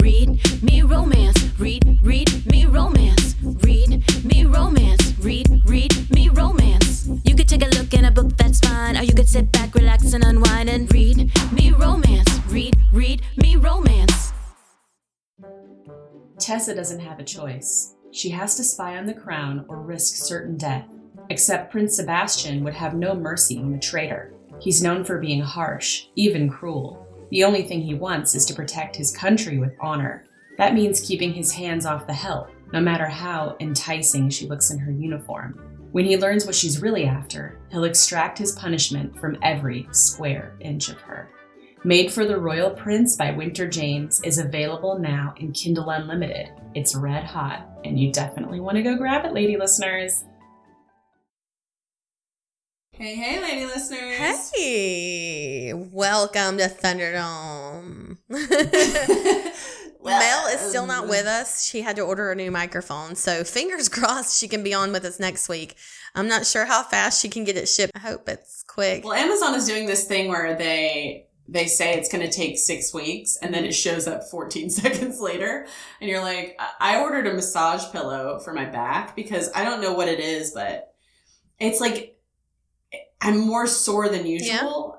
read me romance. Read, read me romance. Read me romance. Read, read me romance. You could take a look in a book, that's fine. Or you could sit back, relax, and unwind and read me romance. Read, read me romance. Tessa doesn't have a choice. She has to spy on the crown or risk certain death. Except Prince Sebastian would have no mercy on the traitor. He's known for being harsh, even cruel. The only thing he wants is to protect his country with honor. That means keeping his hands off the help, no matter how enticing she looks in her uniform. When he learns what she's really after, he'll extract his punishment from every square inch of her. Maid for the Royal Prince by Winter James is available now in Kindle Unlimited. It's red hot, and you definitely want to go grab it, lady listeners. Hey, hey, lady listeners. Hey, welcome to Thunderdome. Mel is still not um, with us. She had to order a new microphone. So fingers crossed she can be on with us next week. I'm not sure how fast she can get it shipped. I hope it's quick. Well, Amazon is doing this thing where they they say it's going to take six weeks and then it mm-hmm. shows up 14 seconds later and you're like I- i ordered a massage pillow for my back because i don't know what it is but it's like i'm more sore than usual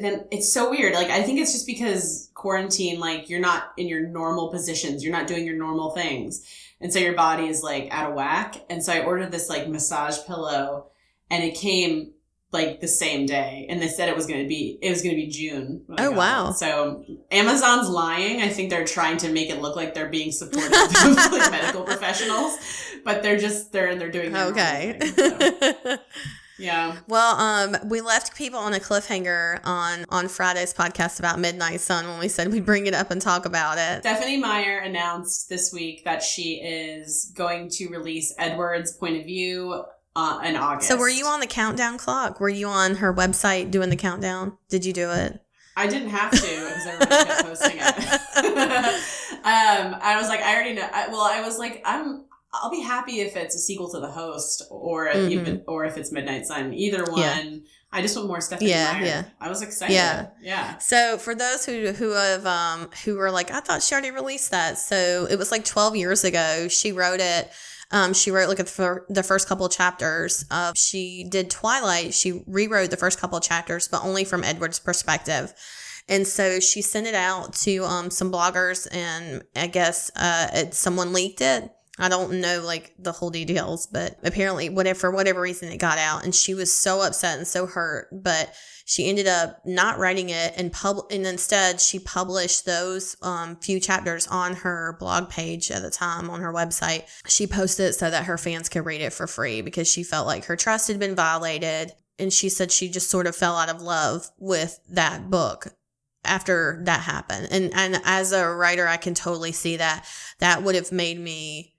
then it's so weird. Like i think it's just because quarantine like you're not in your normal positions. You're not doing your normal things. And so your body is like out of whack. And so i ordered this like massage pillow and it came like the same day. And they said it was going to be it was going to be june Oh, wow. it. so amazon's lying. I think they're trying to make it look like they're being supportive of like medical professionals but they're just they're they're doing okay. thing, so, yeah well, um, we left people on a cliffhanger on on Friday's podcast about Midnight Sun when we said we'd bring it up and talk about it. Stephenie Meyer announced this week that she is going to release Edward's point of view uh, in August. So, were you on the countdown clock? Were you on her website doing the countdown? Did you do it? I didn't have to because everybody kept posting it. um, I was like, I already know. I, well, I was like, I'm. I'll be happy if it's a sequel to The Host, or Mhm. even, or if it's Midnight Sun. Either one. Yeah. I just want more Stephenie Yeah, Meyer. yeah. I was excited. Yeah. yeah. So for those who who have um who were like, I thought she already released that. So it was like twelve years ago. She wrote it. Um, she wrote like the fir- the first couple of chapters. Uh, she did Twilight. She rewrote the first couple of chapters, but only from Edward's perspective. And so she sent it out to um some bloggers, and I guess uh it, someone leaked it. I don't know like the whole details, but apparently, whatever for whatever reason, it got out, and she was so upset and so hurt. But she ended up not writing it and pub and instead she published those um, few chapters on her blog page at the time on her website. She posted it so that her fans could read it for free because she felt like her trust had been violated, and she said she just sort of fell out of love with that book after that happened. And and as a writer, I can totally see that that would have made me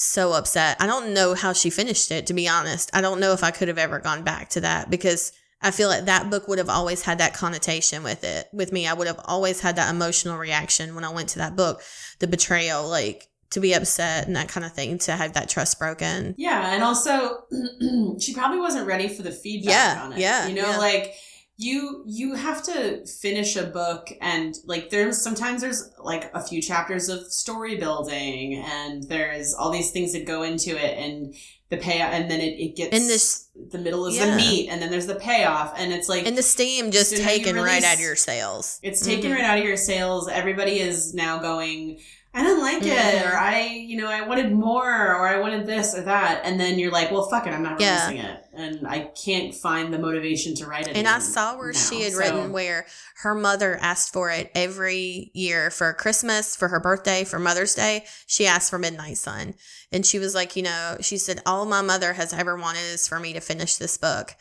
so upset. I don't know how she finished it, to be honest. I don't know if I could have ever gone back to that because I feel like that book would have always had that connotation with it. With me, I would have always had that emotional reaction when I went to that book, the betrayal, like to be upset and that kind of thing, to have that trust broken. Yeah, and also she probably wasn't ready for the feedback Yeah, on it. yeah, You know, yeah. like you you have to finish a book and like there's sometimes there's like a few chapters of story building and there's all these things that go into it and the payoff and then it, it gets in this- the middle is yeah. the meat and then there's the payoff and it's like And the steam just So now you taken right out of your sails. it's taken Mhm. right out of your sales. Everybody is now going, I didn't like it, or mm-hmm. I, you know, I wanted more, or I wanted this or that. And then you're like, well, fuck it, I'm not Yeah. releasing it. And I can't find the motivation to write it. And I saw where now. she had So- written where her mother asked for it every year for Christmas, for her birthday, for Mother's Day. She asked for Midnight Sun. And she was like, you know, she said, all my mother has ever wanted is for me to finish this book.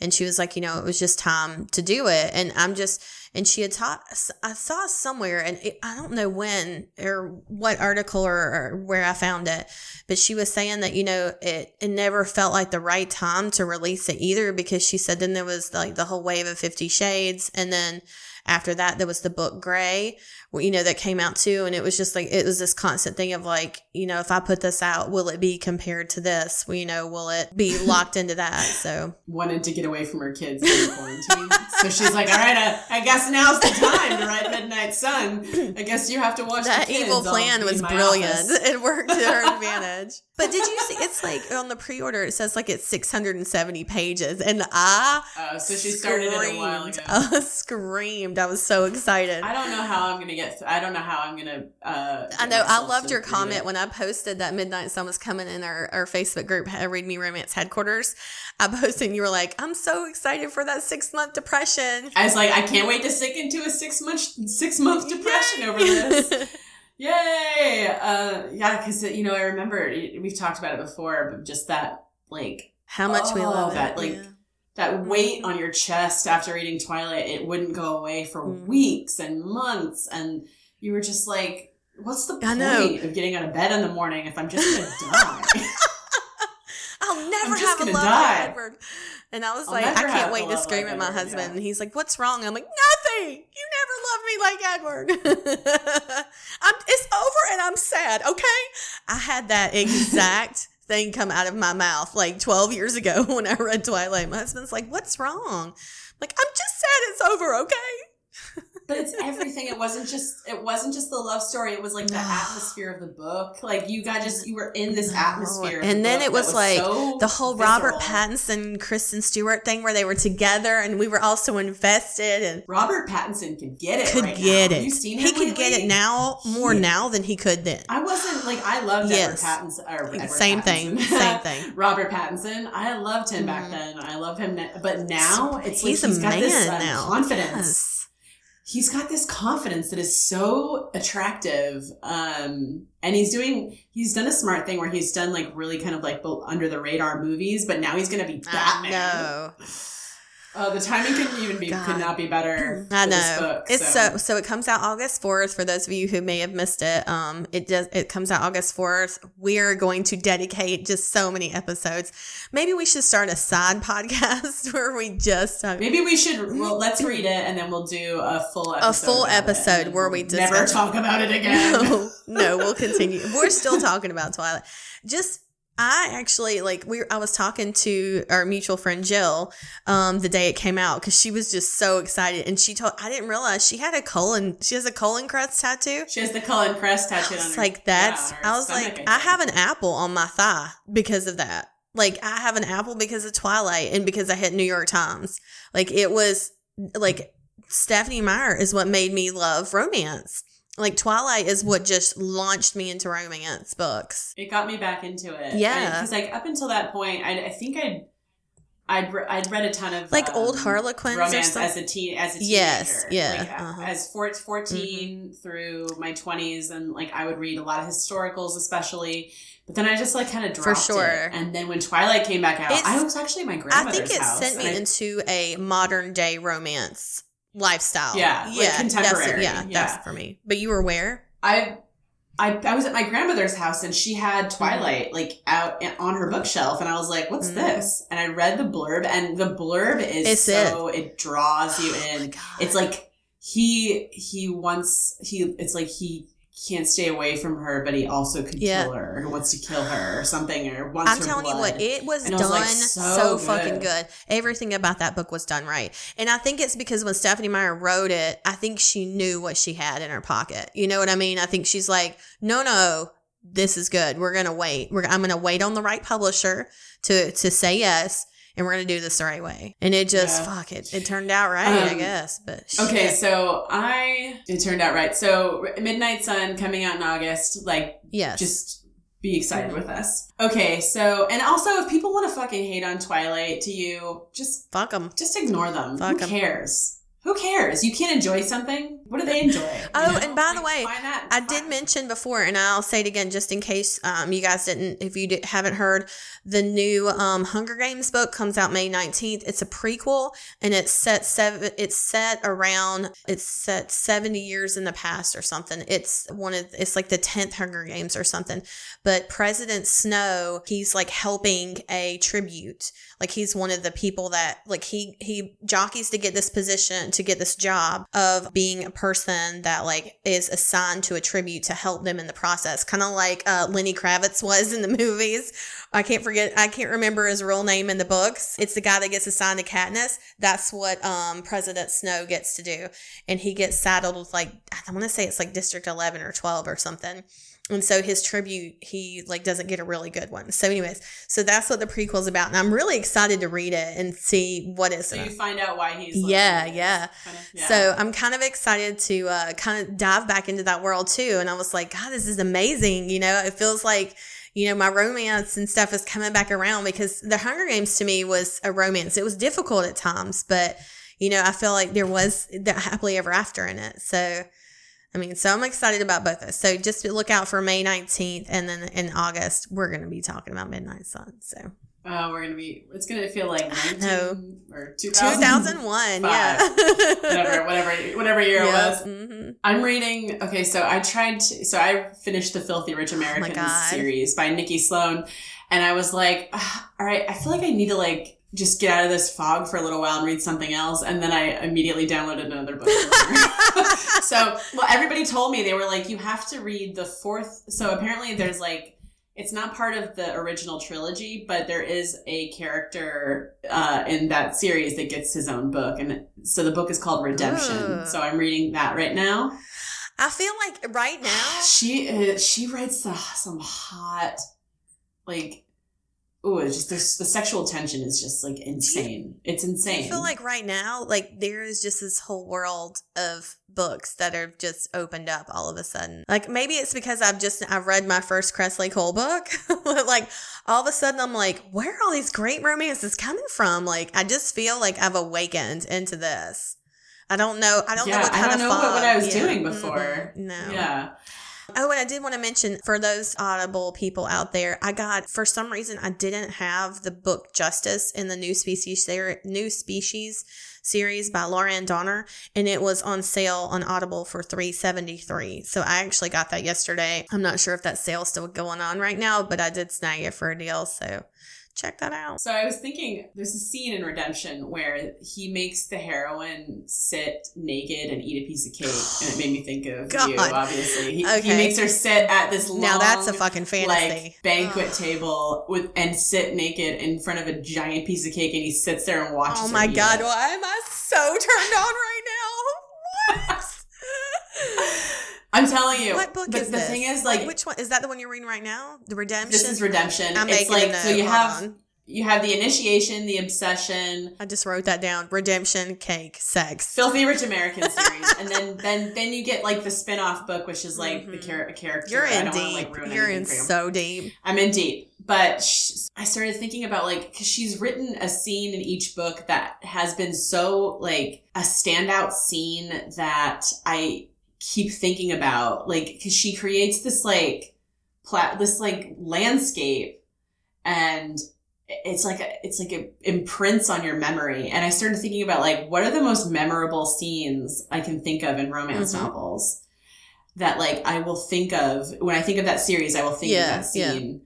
And she was like, you know, it was just time to do it. And I'm just, and she had taught, I saw somewhere, and it, I don't know when or what article or, or where I found it, but she was saying that, you know, it, it never felt like the right time to release it either because she said then there was like the whole wave of Fifty Shades. And then after that, there was the book Grey, you know, that came out too. And it was just like, it was this constant thing of like, you know, if I put this out, will it be compared to this? Well, you know, will it be locked into that? So, Wanted to get away from her kids quarantine. so she's like, all right, I, I guess now's the time to write Midnight Sun. I guess you have to watch that evil plan was brilliant. office." It worked to her advantage. But did you see? It's like on the pre-order, it says like it's 670 pages, and I Oh, so she started it a while ago. I screamed. I was so excited. I don't know how I'm gonna Th- I don't know how I'm gonna. Uh, I know. I loved your comment it. when I posted that Midnight Sun was coming in our, our Facebook group, uh, Read Me Romance headquarters. I posted and you were like, I'm so excited for that six month depression. I was like, I can't wait to sink into a six month six month depression over this. Yay! Uh, yeah, because you know, I remember we've talked about it before, but just that like How much we Oh, love that, it. like, yeah. That weight on your chest after reading Twilight, it wouldn't go away for Mhm. weeks and months, and you were just like, "What's the point of getting out of bed in the morning if I'm just gonna die?" I'll never have a love die. Edward. And I was I'll like, I can't wait to scream at my Edward, husband. yeah. And he's like, What's wrong? I'm like, Nothing. You never loved me like Edward. I'm, it's over and I'm sad. Okay. I had that exact thing come out of my mouth like 12 years ago when I read Twilight. My husband's like, What's wrong? Like, I'm just sad it's over. Okay. But it's everything. It wasn't just. It wasn't just the love story. It was like the atmosphere of the book. Like you got just you were in this atmosphere. And the then it that was like so the whole Robert visceral. Pattinson, Kristen Stewart thing where they were together and we were also invested and Robert Pattinson could get it. could right get now. it. You seen he him could get it now more He- now than he could then. I wasn't like I loved Yes. Edward Pattinson. Edward Same thing. Pattinson. Same thing. Robert Pattinson. I loved him back Mhm. then. I love him, now, but now it's he's like a he's got man this uh, now. confidence. Yes. He's got this confidence that is so attractive. Um, and he's doing. He's done a smart thing where he's done like really kind of like under the radar movies, but now he's gonna be I Batman. know. Uh, the timing couldn't even be God. could not be better. I know. book, it's so so it comes out August 4th for those of you who may have missed it. Um it does it comes out August 4th. We're going to dedicate just so many episodes. Maybe we should start a side podcast where we just talk Maybe we should. Well, let's read it, and then we'll do a full episode A full episode where we'll never talk about it again. No, no, we'll continue. We're still talking about Twilight. Just I actually like we I was talking to our mutual friend Jill um the day it came out cuz she was just so excited and she told I didn't realize she had a Cullen she has a Cullen crest tattoo. She has the Cullen Crest tattoo. on It's her. like that's yeah, I was like I have an apple on my thigh because of that. Like I have an apple because of Twilight and because I hit New York Times. Like it was like Stephenie Meyer is what made me love romance. Like Twilight is what just launched me into romance books. It got me back into it. Yeah. because like up until that point, I, I think I'd I'd, re- I'd read a ton of Like um, old Harlequins or romance something. as a teen as a teenager. Yes, yeah, Like, uh-huh. as four, 14 through my twenties, and like I would read a lot of historicals, especially. But then I just like kind of For dropped sure. it. And then when Twilight came back out, It's- I was actually my I grandmother's think it house. sent me I- into a modern day romance lifestyle. Yeah, like yeah, contemporary, That's, yeah, yeah. that's for me. But you were where? I, I, I was at my grandmother's house and she had Twilight like out on her bookshelf, and I was like, "What's Mhm. this?" And I read the blurb, and the blurb is It's so it. draws you Oh in. God. It's like he he wants he. It's like he can't stay away from her, but he also could Yeah. kill her, or wants to kill her, or something, or wants. I'm her telling you what, it was And it was, done like, so, so fucking good. good. Everything about that book was done right. And I think it's because when Stephenie Meyer wrote it, I think she knew what she had in her pocket. You know what I mean? I think she's like, no, no, this is good. We're going to wait. We're, I'm going to wait on the right publisher to, to say yes. And we're to do this the right way. And it just, Yeah. fuck it. It turned out right, I Um, guess. But Okay, so I it turned out right. So Midnight Sun coming out in August, like yes. just be excited with us. Okay, so and also if people want to fucking hate on Twilight to you, just fuck them. just ignore them. Fuck Who 'em. cares? Who cares? You can't enjoy something. What do they enjoy? Oh, and by the way, I did mention before, and I'll say it again just in case um, you guys didn't, if you did, haven't heard, the new um, Hunger Games book comes out May 19th. It's a prequel, and it's set seven. It's set around. It's set 70 years in the past or something. It's one of. It's like the 10th Hunger Games or something. But President Snow, he's like helping a tribute. Like he's one of the people that like he he jockeys to get this position to get this job of being a person that like is assigned to a tribute to help them in the process kind of like uh, lenny kravitz was in the movies. I can't forget i can't remember his real name in the books. It's the guy that gets assigned to katniss. That's what um, president snow gets to do. And he gets saddled with like i want to say it's like district 11 or 12 or something and so his tribute he like doesn't get a really good one so anyways so that's what the prequel's about and i'm really excited to read it and see what it's So you find out why he's. Yeah, yeah. Kind of- yeah. so I'm kind of excited to uh, kind of dive back into that world too. And I was like, God, this is amazing. You know, it feels like, you know, my romance and stuff is coming back around because the Hunger Games to me was a romance. It was difficult at times, but, you know, I feel like there was that happily ever after in it. So, I mean, so I'm excited about both those. So just look out for May 19th. And then in August, we're going to be talking about Midnight Sun. So Oh, we're gonna be. It's gonna feel like nineteen know. or 2001. Yeah. whatever, whatever, whatever year it was. Mm-hmm. I'm reading. Okay, so I tried. To, so I finished the Filthy Rich Americans Oh series by Nikki Sloane, and I was like, "Ah, all right, I feel like I need to like just get out of this fog for a little while and read something else. And then I immediately downloaded another book. so, well, everybody told me they were like, you have to read the fourth. So apparently, there's like. It's not part of the original trilogy, but there is a character uh, in that series that gets his own book, and so the book is called Redemption. Ooh. So I'm reading that right now. I feel like right now, She is, she writes the, some hot, like, oh, it's just there's the sexual tension is just like insane. It's I insane. feel like right now, like there is just this whole world of books that are just opened up all of a sudden. Like maybe it's because I've just I've read my first Kresley Cole book. but like all of a sudden I'm like, where are all these great romances coming from? Like I just feel like I've awakened into this. I don't know. I don't know Yeah, what I don't know what- what I was yeah. doing before. Mhm. No. yeah, Oh, and I did want to mention for those Audible people out there, I got for some reason I didn't have the book Justice in the New Species ser- New Species series by Laurann Dohner, and it was on sale on Audible for three seventy three. So I actually got that yesterday. I'm not sure if that sale's still going on right now, but I did snag it for a deal. So check that out. So I was thinking, there's a scene in Redemption where he makes the heroine sit naked and eat a piece of cake, and it made me think of you. God. Obviously, he, he makes her sit at this long, now that's a fucking fantasy. like banquet Ugh. table with and sit naked in front of a giant piece of cake, and he sits there and watches. Oh my god, it. why am I so turned on right now? What? I'm telling you. What book but is the this? thing is, like, which one is that? The one you're reading right now? The Redemption. this is Redemption. I'm it's like so you Hold have on. you have the initiation, the obsession, I just wrote that down. Redemption, cake, sex. Filthy Rich American series, and then then then you get like the spin-off book, which is like the Mhm. char- character. You're in don't wanna, deep. like, You're in so deep. I'm in deep, but sh- I started thinking about like because she's written a scene in each book that has been so like a standout scene that I keep thinking about, like because she creates this like plat this like landscape and it's like a, it's like it imprints on your memory and i started thinking about like what are the most memorable scenes i can think of in romance Mhm. novels that like i will think of when i think of that series i will think Yeah, of that scene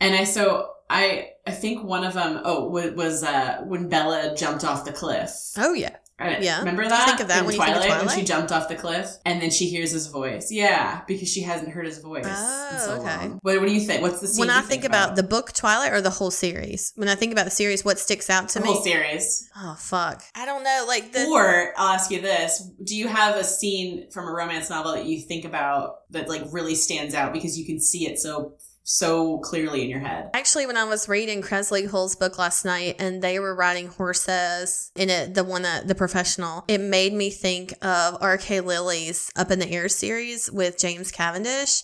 and i so i i think one of them oh wa- was uh when bella jumped off the cliff Oh yeah. I- Yeah. Remember you that? think of that in when you think of Twilight, when she jumped off the cliff and then she hears his voice. Yeah, because she hasn't heard his voice. in Oh, so okay. long. What, what do you think? What's the scene When you I think about, the book Twilight or the whole series, when I think about the series, what sticks out to the me? whole series? oh fuck, I don't know. Like the or I'll ask you this: Do you have a scene from a romance novel that you think about that like really stands out because you can see it so so clearly in your head? Actually, when I was reading Kresley Cole's book last night and they were riding horses in it, the one that the professional, it made me think of R.K. Lilley's Up in the Air series with James Cavendish.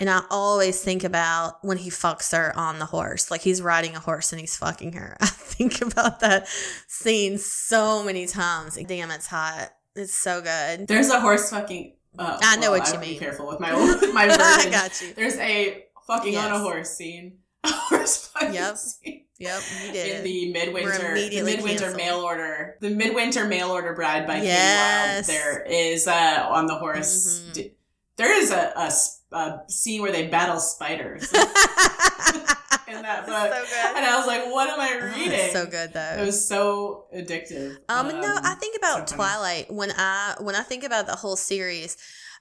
And I always think about when he fucks her on the horse, like he's riding a horse and he's fucking her. I think about that scene so many times. Damn, it's hot. It's so good. There's a horse fucking. Uh, I know well, what you I'll Be mean. careful with my with my I got you. There's a fucking on a horse scene. A horse fucking Yep. scene. Yep, you did. In the midwinter, the midwinter canceled. mail order, the midwinter mail order bride by Yes. Wild. There is uh, on the horse. Mhm. d- There is a, a a scene where they battle spiders in that so book, good. and I was like, "What am I Oh, reading?" it's so good though. It was so addictive. Um, no, I think about so. Twilight when I when I think about the whole series,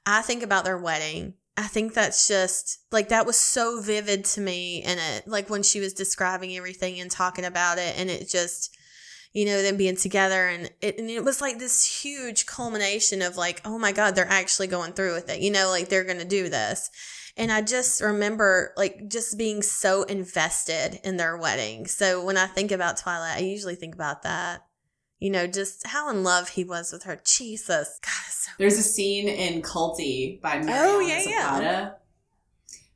I think about their wedding. I think that's just like that was so vivid to me in it. Like when she was describing everything and talking about it, and it just, you know, them being together, and it and it was like this huge culmination of like, oh my god, they're actually going through with it. You know, like they're gonna do this. And I just remember like just being so invested in their wedding. So when I think about Twilight, I usually think about that. You know, just how in love he was with her. Jesus. God, so There's a scene in Kulti by Mariana Oh, yeah, yeah. Zapata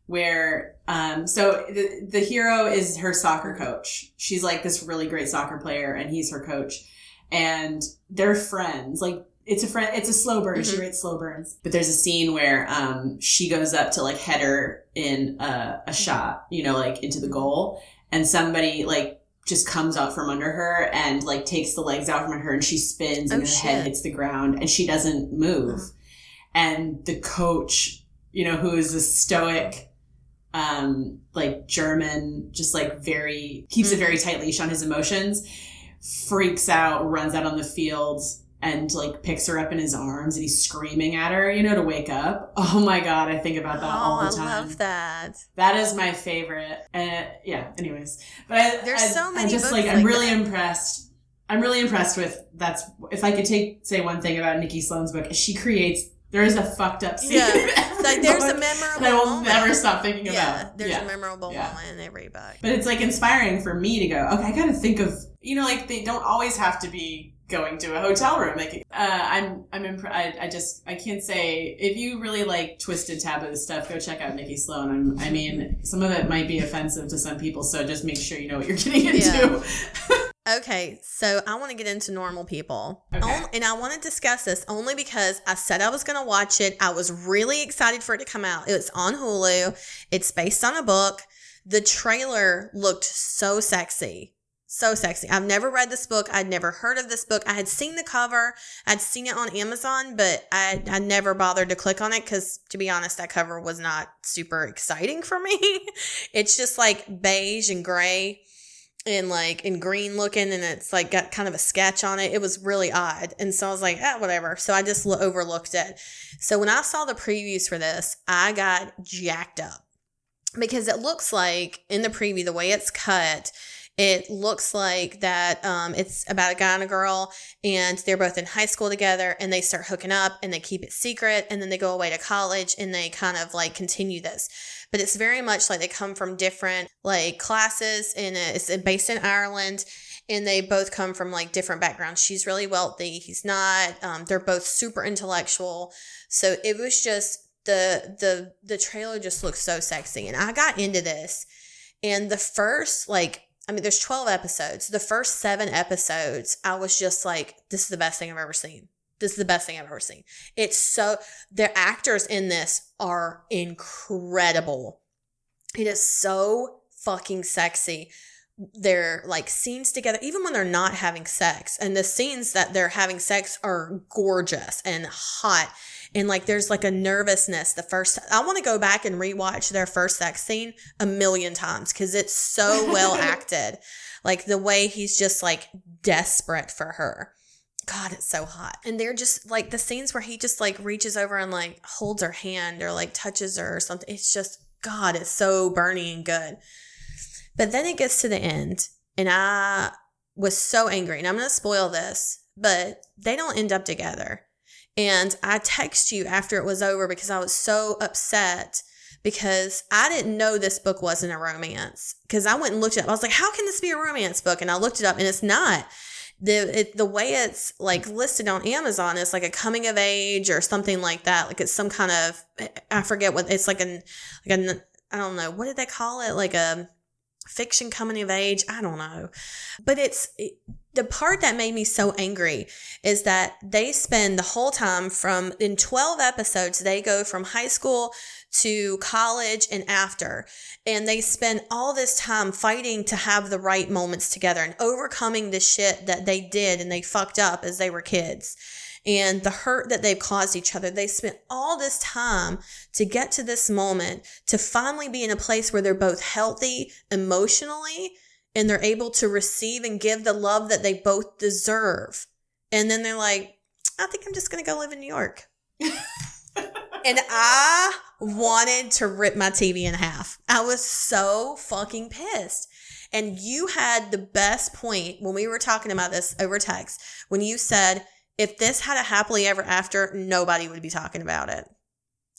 where um so the, the hero is her soccer coach. She's like this really great soccer player and he's her coach. And they're friends. Like it's a friend it's a slow burn. She Mhm. writes slow burns. But there's a scene where um she goes up to like head her in a, a shot, you know, like into the goal and somebody like just comes out from under her and like takes the legs out from under her and she spins and Oh, her head hits the ground and she doesn't move. Mhm. And the coach, you know, who is a stoic, um, like German, just like very keeps a Mhm. very tight leash on his emotions, freaks out, runs out on the field and like picks her up in his arms and he's screaming at her, you know, to wake up. Oh my god, I think about that oh, all the time. I love that. That is my favorite. Uh, yeah. Anyways, but I, There's I, so I'm just books like I'm really that. impressed. I'm really impressed with that's. If I could take say one thing about Nikki Sloane's book, she creates. There is a fucked up scene. Yeah. Like there's a memorable that I will moment. never stop thinking yeah, about. there's yeah. a memorable Yeah. moment in every book. But it's like inspiring for me to go. Okay, I got to think of you know like they don't always have to be going to a hotel room. Like uh, I'm I'm I, I just I can't say if you really like twisted taboo stuff, go check out Nikki Sloane. I'm, I mean, some of it might be offensive to some people, so just make sure you know what you're getting into. Yeah. Okay, so I want to get into normal people. Okay. And I want to discuss this only because I said I was going to watch it. I was really excited for it to come out. It was on Hulu. It's based on a book. The trailer looked so sexy. So sexy. I've never read this book. I'd never heard of this book. I had seen the cover. I'd seen it on Amazon, but I I never bothered to click on it because, to be honest, that cover was not super exciting for me. it's just like beige and gray and like in green looking and it's like got kind of a sketch on it. It was really odd. And so I was like, ah, whatever. So I just lo- overlooked it. So when I saw the previews for this, I got jacked up because it looks like in the preview, the way it's cut, it looks like that um, it's about a guy and a girl and they're both in high school together and they start hooking up and they keep it secret and then they go away to college and they kind of like continue this but it's very much like they come from different like classes and it's based in Ireland and they both come from like different backgrounds. She's really wealthy, he's not. Um, they're both super intellectual. So it was just the the the trailer just looks so sexy and I got into this and the first like I mean there's 12 episodes. The first 7 episodes I was just like this is the best thing I've ever seen. This is the best thing I've ever seen. It's so the actors in this are incredible. It is so fucking sexy. They're like scenes together, even when they're not having sex. And the scenes that they're having sex are gorgeous and hot. And like there's like a nervousness the first I want to go back and rewatch their first sex scene a million times because it's so well acted. Like the way he's just like desperate for her. God, it's so hot. And they're just like the scenes where he just like reaches over and like holds her hand or like touches her or something. It's just, God, it's so burning and good. But then it gets to the end and I was so angry. And I'm going to spoil this, but they don't end up together. And I text you after it was over because I was so upset because I didn't know this book wasn't a romance. Because I went and looked it up. I was like, how can this be a romance book? And I looked it up and it's not the it, the way it's like listed on Amazon is like a coming of age or something like that. Like it's some kind of I forget what it's like an like an I don't know what did they call it like a fiction coming of age. I don't know, but it's it, the part that made me so angry is that they spend the whole time from in 12 episodes they go from high school to college and after and they spend all this time fighting to have the right moments together and overcoming the shit that they did and they fucked up as they were kids and the hurt that they've caused each other. They spent all this time to get to this moment to finally be in a place where they're both healthy emotionally and they're able to receive and give the love that they both deserve. And then they're like, I think I'm just going to go live in New York. and I wanted to rip my TV in half. I was so fucking pissed. And you had the best point when we were talking about this over text when you said, if this had a happily ever after, nobody would be talking about it.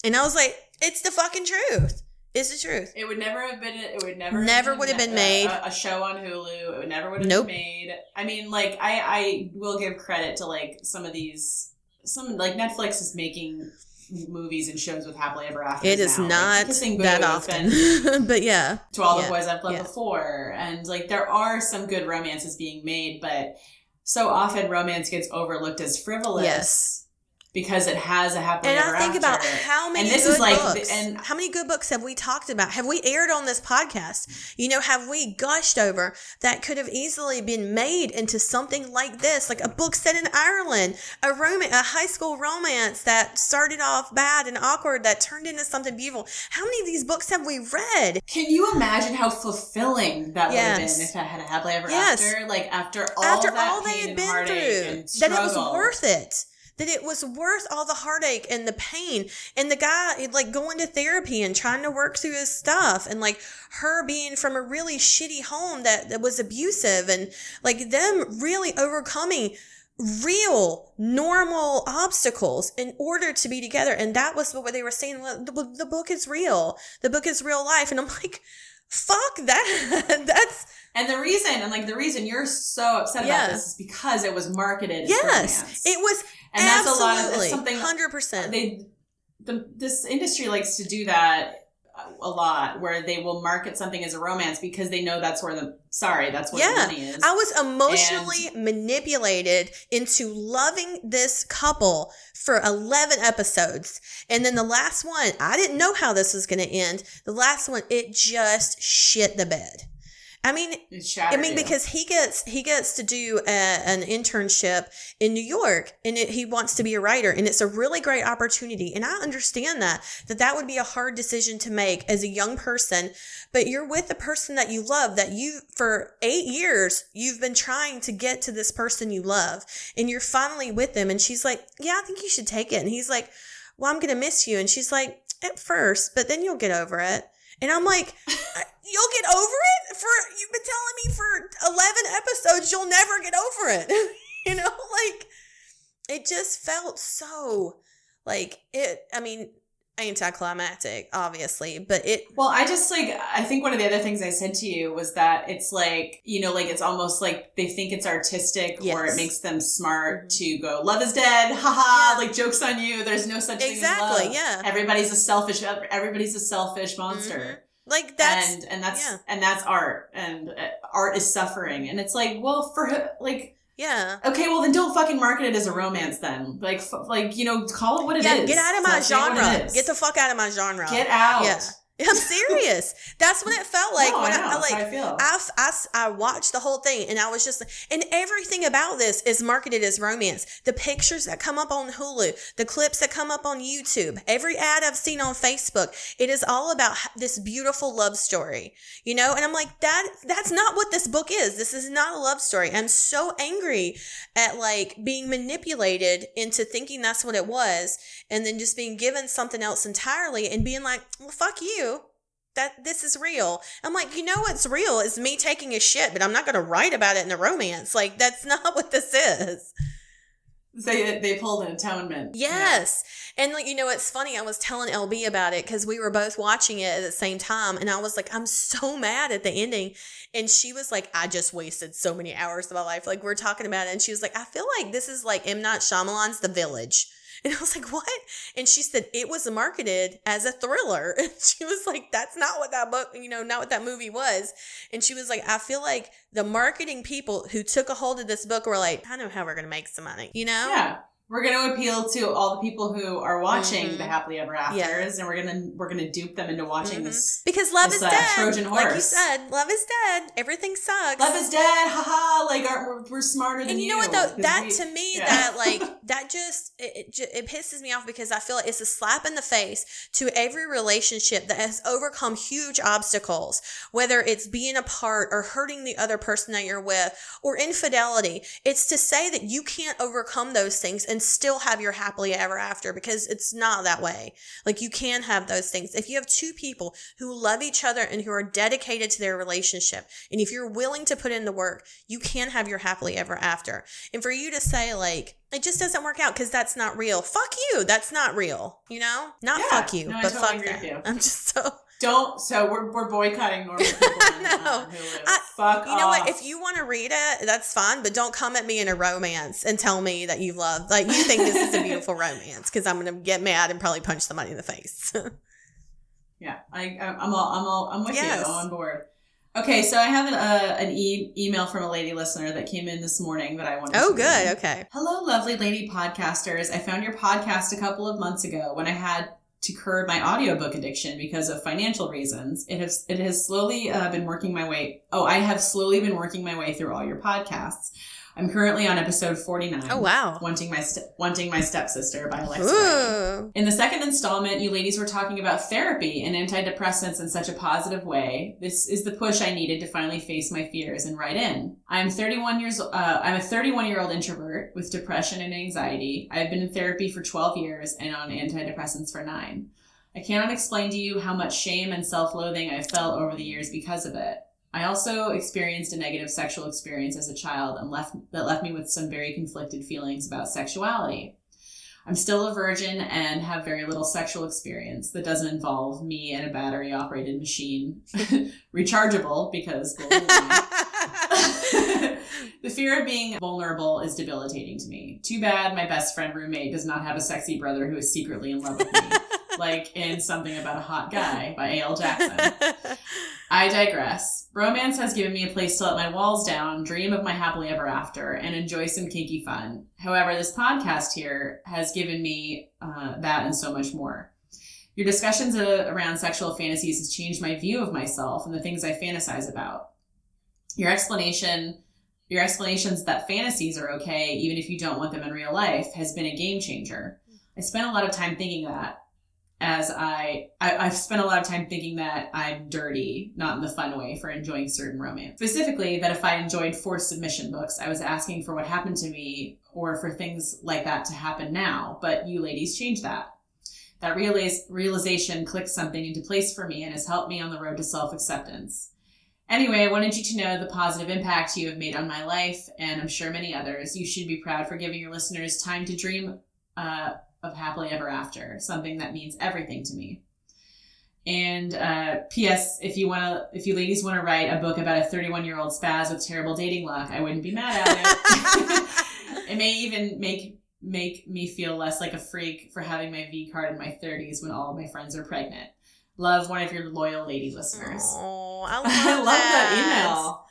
And I was like, it's the fucking truth. It's the truth. It would never have been. It would never. Never would have been made. A, a, show on Hulu. It would never would have Nope. been made. I mean, like I, I will give credit to like some of these. Some like Netflix is making movies and shows with happily ever after. It is not that often. but yeah. to all Yeah, the boys I've loved yeah. before, and like there are some good romances being made, but so often romance gets overlooked as frivolous. Yes. Because it has a happily And ever I think after. about how many And this good is like- books. and- how many good books have we talked about? Have we aired on this podcast? You know, have we gushed over that could have easily been made into something like this, like a book set in Ireland, a romance, a high school romance that started off bad and awkward that turned into something beautiful. How many of these books have we read? Can you imagine how fulfilling that would have been if it had a happily ever Yes. after? Like after all After that all they had been through, that it was worth it. That it was worth all the heartache and the pain, and the guy like going to therapy and trying to work through his stuff, and like her being from a really shitty home that, that was abusive, and like them really overcoming real normal obstacles in order to be together. And that was what they were saying. The, the book is real. The book is real life, and I'm like, fuck that. That's And the reason, and like the reason you're so upset about this is because it was marketed as yes, it was and that's a lot of absolutely that's something hundred percent. they the this industry likes to do that a lot where they will market something as a romance because they know that's where the sorry that's where Yeah. the money is I was emotionally manipulated into loving this couple for 11 episodes. And then the last one, I didn't know how this was going to end. The last one, it just shit the bed. I mean, I mean, because he gets he gets to do a, an internship in New York, and it, he wants to be a writer, and it's a really great opportunity. And I understand that that that would be a hard decision to make as a young person, but you're with the person that you love. That you for eight years you've been trying to get to this person you love, and you're finally with them. And she's like, "Yeah, I think you should take it." And he's like, "Well, I'm gonna miss you," and she's like, "At first, but then you'll get over it." And I'm like, uh, you'll get over it for you've been telling me for 11 episodes you'll never get over it. you know, like it just felt so like it I mean anticlimactic obviously, but it Well, I just like I think one of the other things I said to you was that it's like you know like it's almost like they think it's artistic or it makes them smart Mhm. to go love is dead, haha, Yeah. like jokes on you. There's no such thing Exactly, as love. yeah. Everybody's a selfish. Everybody's a selfish monster. like that's and and that's yeah. and that's art and uh, art is suffering and it's like well for like yeah. okay well then don't fucking market it as a romance then like f- like you know call it what it is. Yeah, get out of my Like, say what it genre. Get the fuck out of my genre. get out Yeah. I'm serious. That's what it felt like no, when I, I, know, I that's like I feel I, I, I watched the whole thing and I was just like, and everything about this is marketed as romance. The pictures that come up on Hulu, the clips that come up on YouTube, every ad I've seen on Facebook, it is all about this beautiful love story, you know? And I'm like, that, that's not what this book is. This is not a love story. I'm so angry at like being manipulated into thinking that's what it was and then just being given something else entirely and being like, well, fuck you that this is real. I'm like, you know what's real is me taking a shit, but I'm not going to write about it in a romance. Like that's not what this is. they they pulled an atonement Yes. And like, you know, it's funny. I was telling LB about it because we were both watching it at the same time. And I was like, I'm so mad at the ending. And she was like, I just wasted so many hours of my life. Like we're talking about it. And she was like, I feel like this is like M. Night Shyamalan's The Village. And I was like, what? And she said it was marketed as a thriller. And she was like, that's not what that book, you know, not what that movie was. And she was like, I feel like the marketing people who took a hold of this book were like, I know how we're going to make some money, you know? Yeah. We're going to appeal to all the people who are watching Mhm. the happily ever afters, Yeah. and we're gonna we're gonna dupe them into watching Mhm. this. Because love It's is a dead. Trojan Like you said, love is dead. Everything sucks. Love is dead, haha! Like our, we're, smarter than and you you. know what though that we- to me yeah. that like that just it, it, it pisses me off because i feel like it's a slap in the face to every relationship that has overcome huge obstacles whether it's being apart or hurting the other person that you're with or infidelity it's to say that you can't overcome those things and still have your happily ever after because it's not that way. Like you can have those things. If you have two people who love each other and who are dedicated to their relationship and if you're willing to put in the work you can have your happily ever after. And for you to say like it just doesn't work out because that's not real fuck you. That's not real you know? Not Yeah. fuck you No, but totally fuck that you. i'm just so Don't. So we're, we're boycotting normal people No. I- Fuck you know what if you want to read it that's fine but don't come at me in a romance and tell me that you love like you think this is a beautiful romance because i'm gonna get mad and probably punch somebody in the face Yeah, I, I'm all, I'm all, I'm with Yes. you. I'm on board. Okay, so I have an, uh, an e- email from a lady listener that came in this morning that I wanted. oh to read. good okay Hello, lovely lady podcasters. I found your podcast a couple of months ago when I had to curb my audiobook addiction because of financial reasons. It has it has slowly uh, been working my way. Oh, I have slowly been working my way through all your podcasts. I'm currently on episode 49. oh wow Wanting my st- wanting my stepsister by Alexa. Ooh. In the second installment, you ladies were talking about therapy and antidepressants in such a positive way. This is the push I needed to finally face my fears and write in. I'm 31 years. Uh, I'm a 31 year old introvert with depression and anxiety. I've been in therapy for 12 years and on antidepressants for nine. I cannot explain to you how much shame and self-loathing I've felt over the years because of it. I also experienced a negative sexual experience as a child and left that left me with some very conflicted feelings about sexuality. I'm still a virgin and have very little sexual experience that doesn't involve me and a battery operated machine. Rechargeable because the fear of being vulnerable is debilitating to me. Too bad my best friend roommate does not have a sexy brother who is secretly in love with me, like in Something About a Hot Guy by A.L. Jackson. I digress. Romance has given me a place to let my walls down, dream of my happily ever after, and enjoy some kinky fun. However, this podcast here has given me uh, that and so much more. Your discussions uh, around sexual fantasies has changed my view of myself and the things I fantasize about. Your explanation, your explanations that fantasies are okay even if you don't want them in real life has been a game changer. I spent a lot of time thinking that as I, I I've spent a lot of time thinking that I'm dirty, not in the fun way for enjoying certain romance. Specifically, that if I enjoyed forced submission books, I was asking for what happened to me or for things like that to happen now. But you ladies changed that. That realize, realization clicked something into place for me and has helped me on the road to self acceptance. Anyway, I wanted you to know the positive impact you have made on my life, and I'm sure many others. You should be proud for giving your listeners time to dream uh, of happily ever after, something that means everything to me. And uh, P.S. If you want to, if you ladies want to write a book about a 31 year old spaz with terrible dating luck, I wouldn't be mad at it. it may even make make me feel less like a freak for having my V card in my 30s when all of my friends are pregnant. Love one of your loyal lady listeners. Oh, I love, I love that email.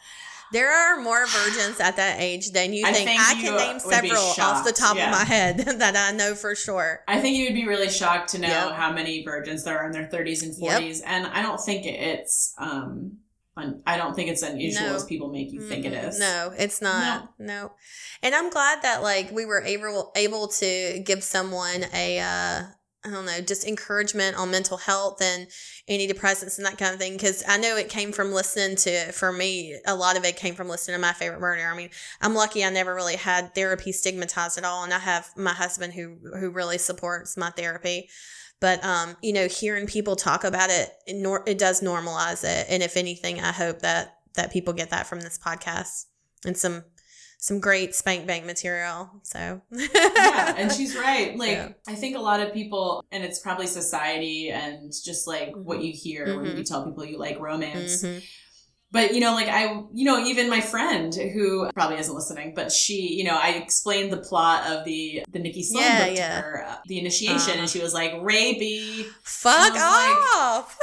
There are more virgins at that age than you I think. think I can name several off the top yeah. of my head that I know for sure. I think you would be really shocked to know Yep. how many virgins there are in their 30s and Yep. 40s, and I don't think it's um, I don't think it's unusual No. as people make you think it Mm-mm. No, it's not. No. And I'm glad that like we were able able to give someone a uh I don't know, just encouragement on mental health and antidepressants and that kind of thing. Cause I know it came from listening to, for me, a lot of it came from listening to my favorite murder. I mean, I'm lucky I never really had therapy stigmatized at all. And I have my husband who, who really supports my therapy. But, um, you know, hearing people talk about it, it, nor- it does normalize it. And if anything, I hope that, that people get that from this podcast and some, some great spank bank material. So, yeah, and she's right. Like Yeah. I think a lot of people, and it's probably society and just like what you hear when Mhm. you tell people you like romance. Mhm. but you know, like I, you know, even my friend who probably isn't listening, but she, you know, I explained the plot of the the Nikki Sloane Yeah, book yeah. to her, uh, the initiation, Uh-huh. and she was like, "Ray B," Fuck was like- off.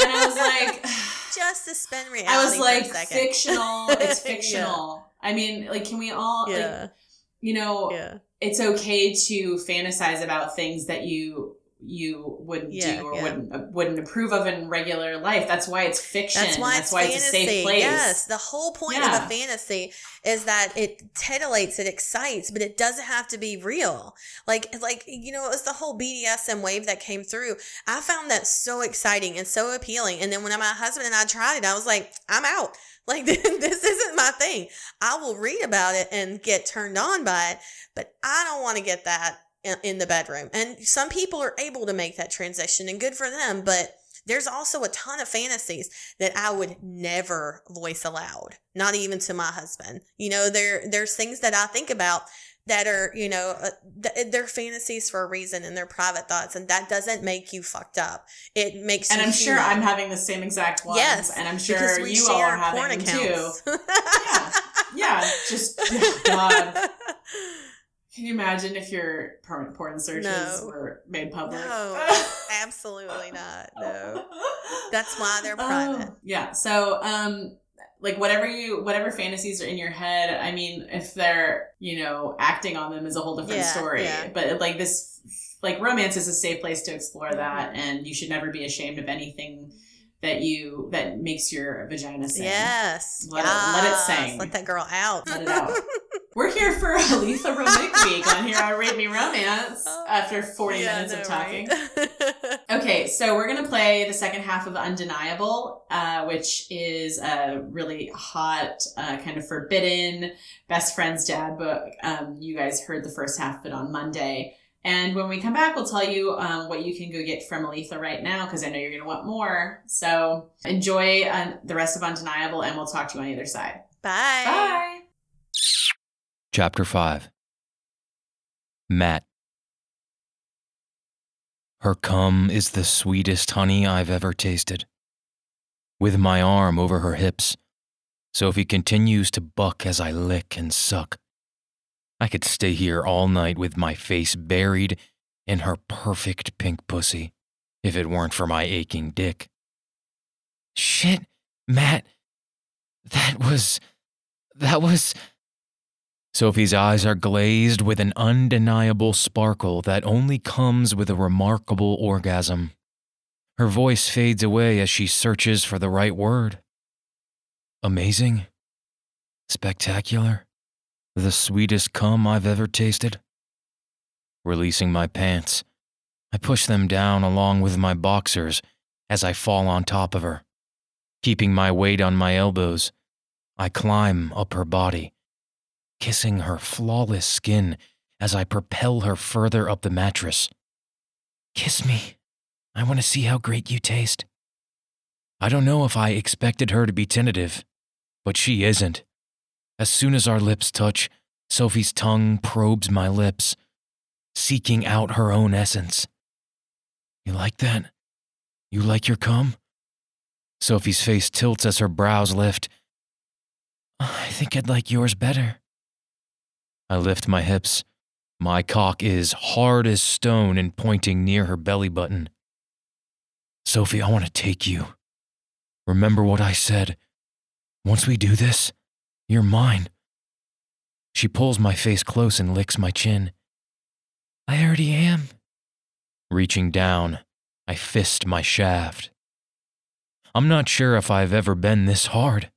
and I was like, Just suspend reality. I was like, second. fictional. It's fictional. I mean, like, can we all, like, Yeah. you know, yeah. it's okay to fantasize about things that you you wouldn't Yeah, do or yeah. wouldn't uh, wouldn't approve of in regular life. That's why it's fiction. That's why That's it's why it's a safe place. Yes, the whole point Yeah. of a fantasy is that it titillates, it excites, but it doesn't have to be real. Like, like you know, it was the whole BDSM wave that came through. I found that so exciting and so appealing. And then when my husband and I tried it, I was like, I'm out. Like this isn't my thing. I will read about it and get turned on by it, but I don't want to get that in, the bedroom. And some people are able to make that transition, and good for them. But there's also a ton of fantasies that I would never voice aloud, not even to my husband. You know, there there's things that I think about that are, you know, uh, th- they're fantasies for a reason and they're private thoughts, and that doesn't make you fucked up. It makes and I'm sure human. I'm having the same exact ones. yes, and I'm sure you all are having them too. accounts. Yeah, yeah. Just oh, God. Can you imagine if your porn, porn searches No. were made public? No, absolutely not. No. That's why they're private. Oh, yeah. So, um, like whatever you, whatever fantasies are in your head. I mean, if they're, you know, acting on them is a whole different Yeah, story. yeah. But like this, like romance is a safe place to explore that, Mm-hmm. and you should never be ashamed of anything that you that makes your vagina sing. Yes. Let it- let it sing. Let that girl out. Let it out. We're here for Aleatha Romig Week on here on Read Me Romance after 40 Oh, Yeah, minutes of talking. right? Okay, so we're gonna play the second half of Undeniable, uh, which is a really hot, uh, kind of forbidden best friend's dad book. Um, you guys heard the first half of it on Monday. And when we come back, we'll tell you um, what you can go get from Aleatha right now, because I know you're going to want more. So enjoy uh, the rest of Undeniable, and we'll talk to you on the other side. Bye. Bye. Chapter 5 Matt Her cum is the sweetest honey I've ever tasted. With my arm over her hips, Sophie continues to buck as I lick and suck. I could stay here all night with my face buried in her perfect pink pussy if it weren't for my aching dick. Shit, Matt. That was. That was. Sophie's eyes are glazed with an undeniable sparkle that only comes with a remarkable orgasm. Her voice fades away as she searches for the right word. Amazing? Spectacular? The sweetest cum I've ever tasted? Releasing my pants, I push them down along with my boxers as I fall on top of her. Keeping my weight on my elbows, I climb up her body kissing her flawless skin as I propel her further up the mattress. Kiss me. I want to see how great you taste. I don't know if I expected her to be tentative, but she isn't. As soon as our lips touch, Sophie's tongue probes my lips, seeking out her own essence. You like that? You like your cum? Sophie's face tilts as her brows lift. I think I'd like yours better. I lift my hips. My cock is hard as stone and pointing near her belly button. Sophie, I want to take you. Remember what I said. Once we do this, you're mine. She pulls my face close and licks my chin. I already am. Reaching down, I fist my shaft. I'm not sure if I've ever been this hard.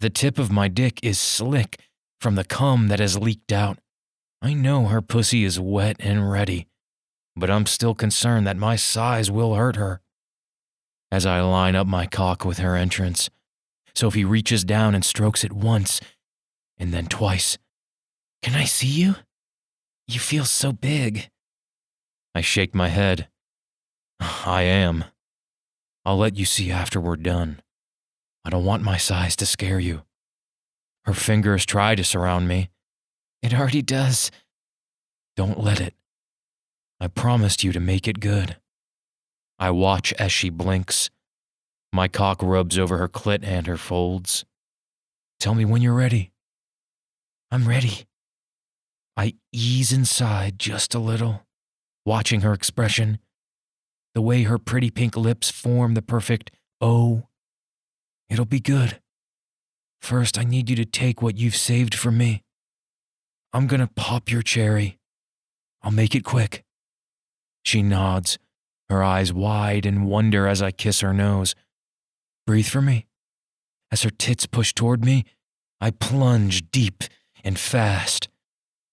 The tip of my dick is slick from the cum that has leaked out. I know her pussy is wet and ready, but I'm still concerned that my size will hurt her. As I line up my cock with her entrance, Sophie reaches down and strokes it once and then twice. Can I see you? You feel so big. I shake my head. I am. I'll let you see after we're done. I don't want my size to scare you. Her fingers try to surround me. It already does. Don't let it. I promised you to make it good. I watch as she blinks, My cock rubs over her clit and her folds. Tell me when you're ready. I'm ready. I ease inside just a little, watching her expression, the way her pretty pink lips form the perfect O. It'll be good. First, I need you to take what you've saved for me. I'm gonna pop your cherry. I'll make it quick. She nods, her eyes wide in wonder as I kiss her nose. Breathe for me. As her tits push toward me, I plunge deep and fast.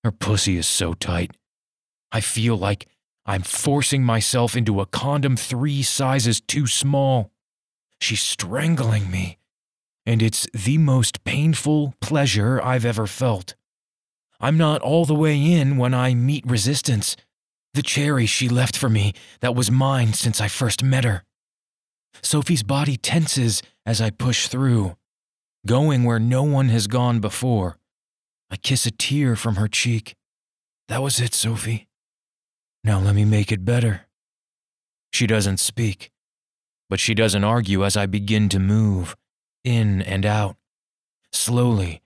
Her pussy is so tight. I feel like I'm forcing myself into a condom three sizes too small. She's strangling me, and it's the most painful pleasure I've ever felt. I'm not all the way in when I meet resistance. The cherry she left for me that was mine since I first met her. Sophie's body tenses as I push through, going where no one has gone before. I kiss a tear from her cheek. That was it, Sophie. Now let me make it better. She doesn't speak, but she doesn't argue as I begin to move, in and out. Slowly,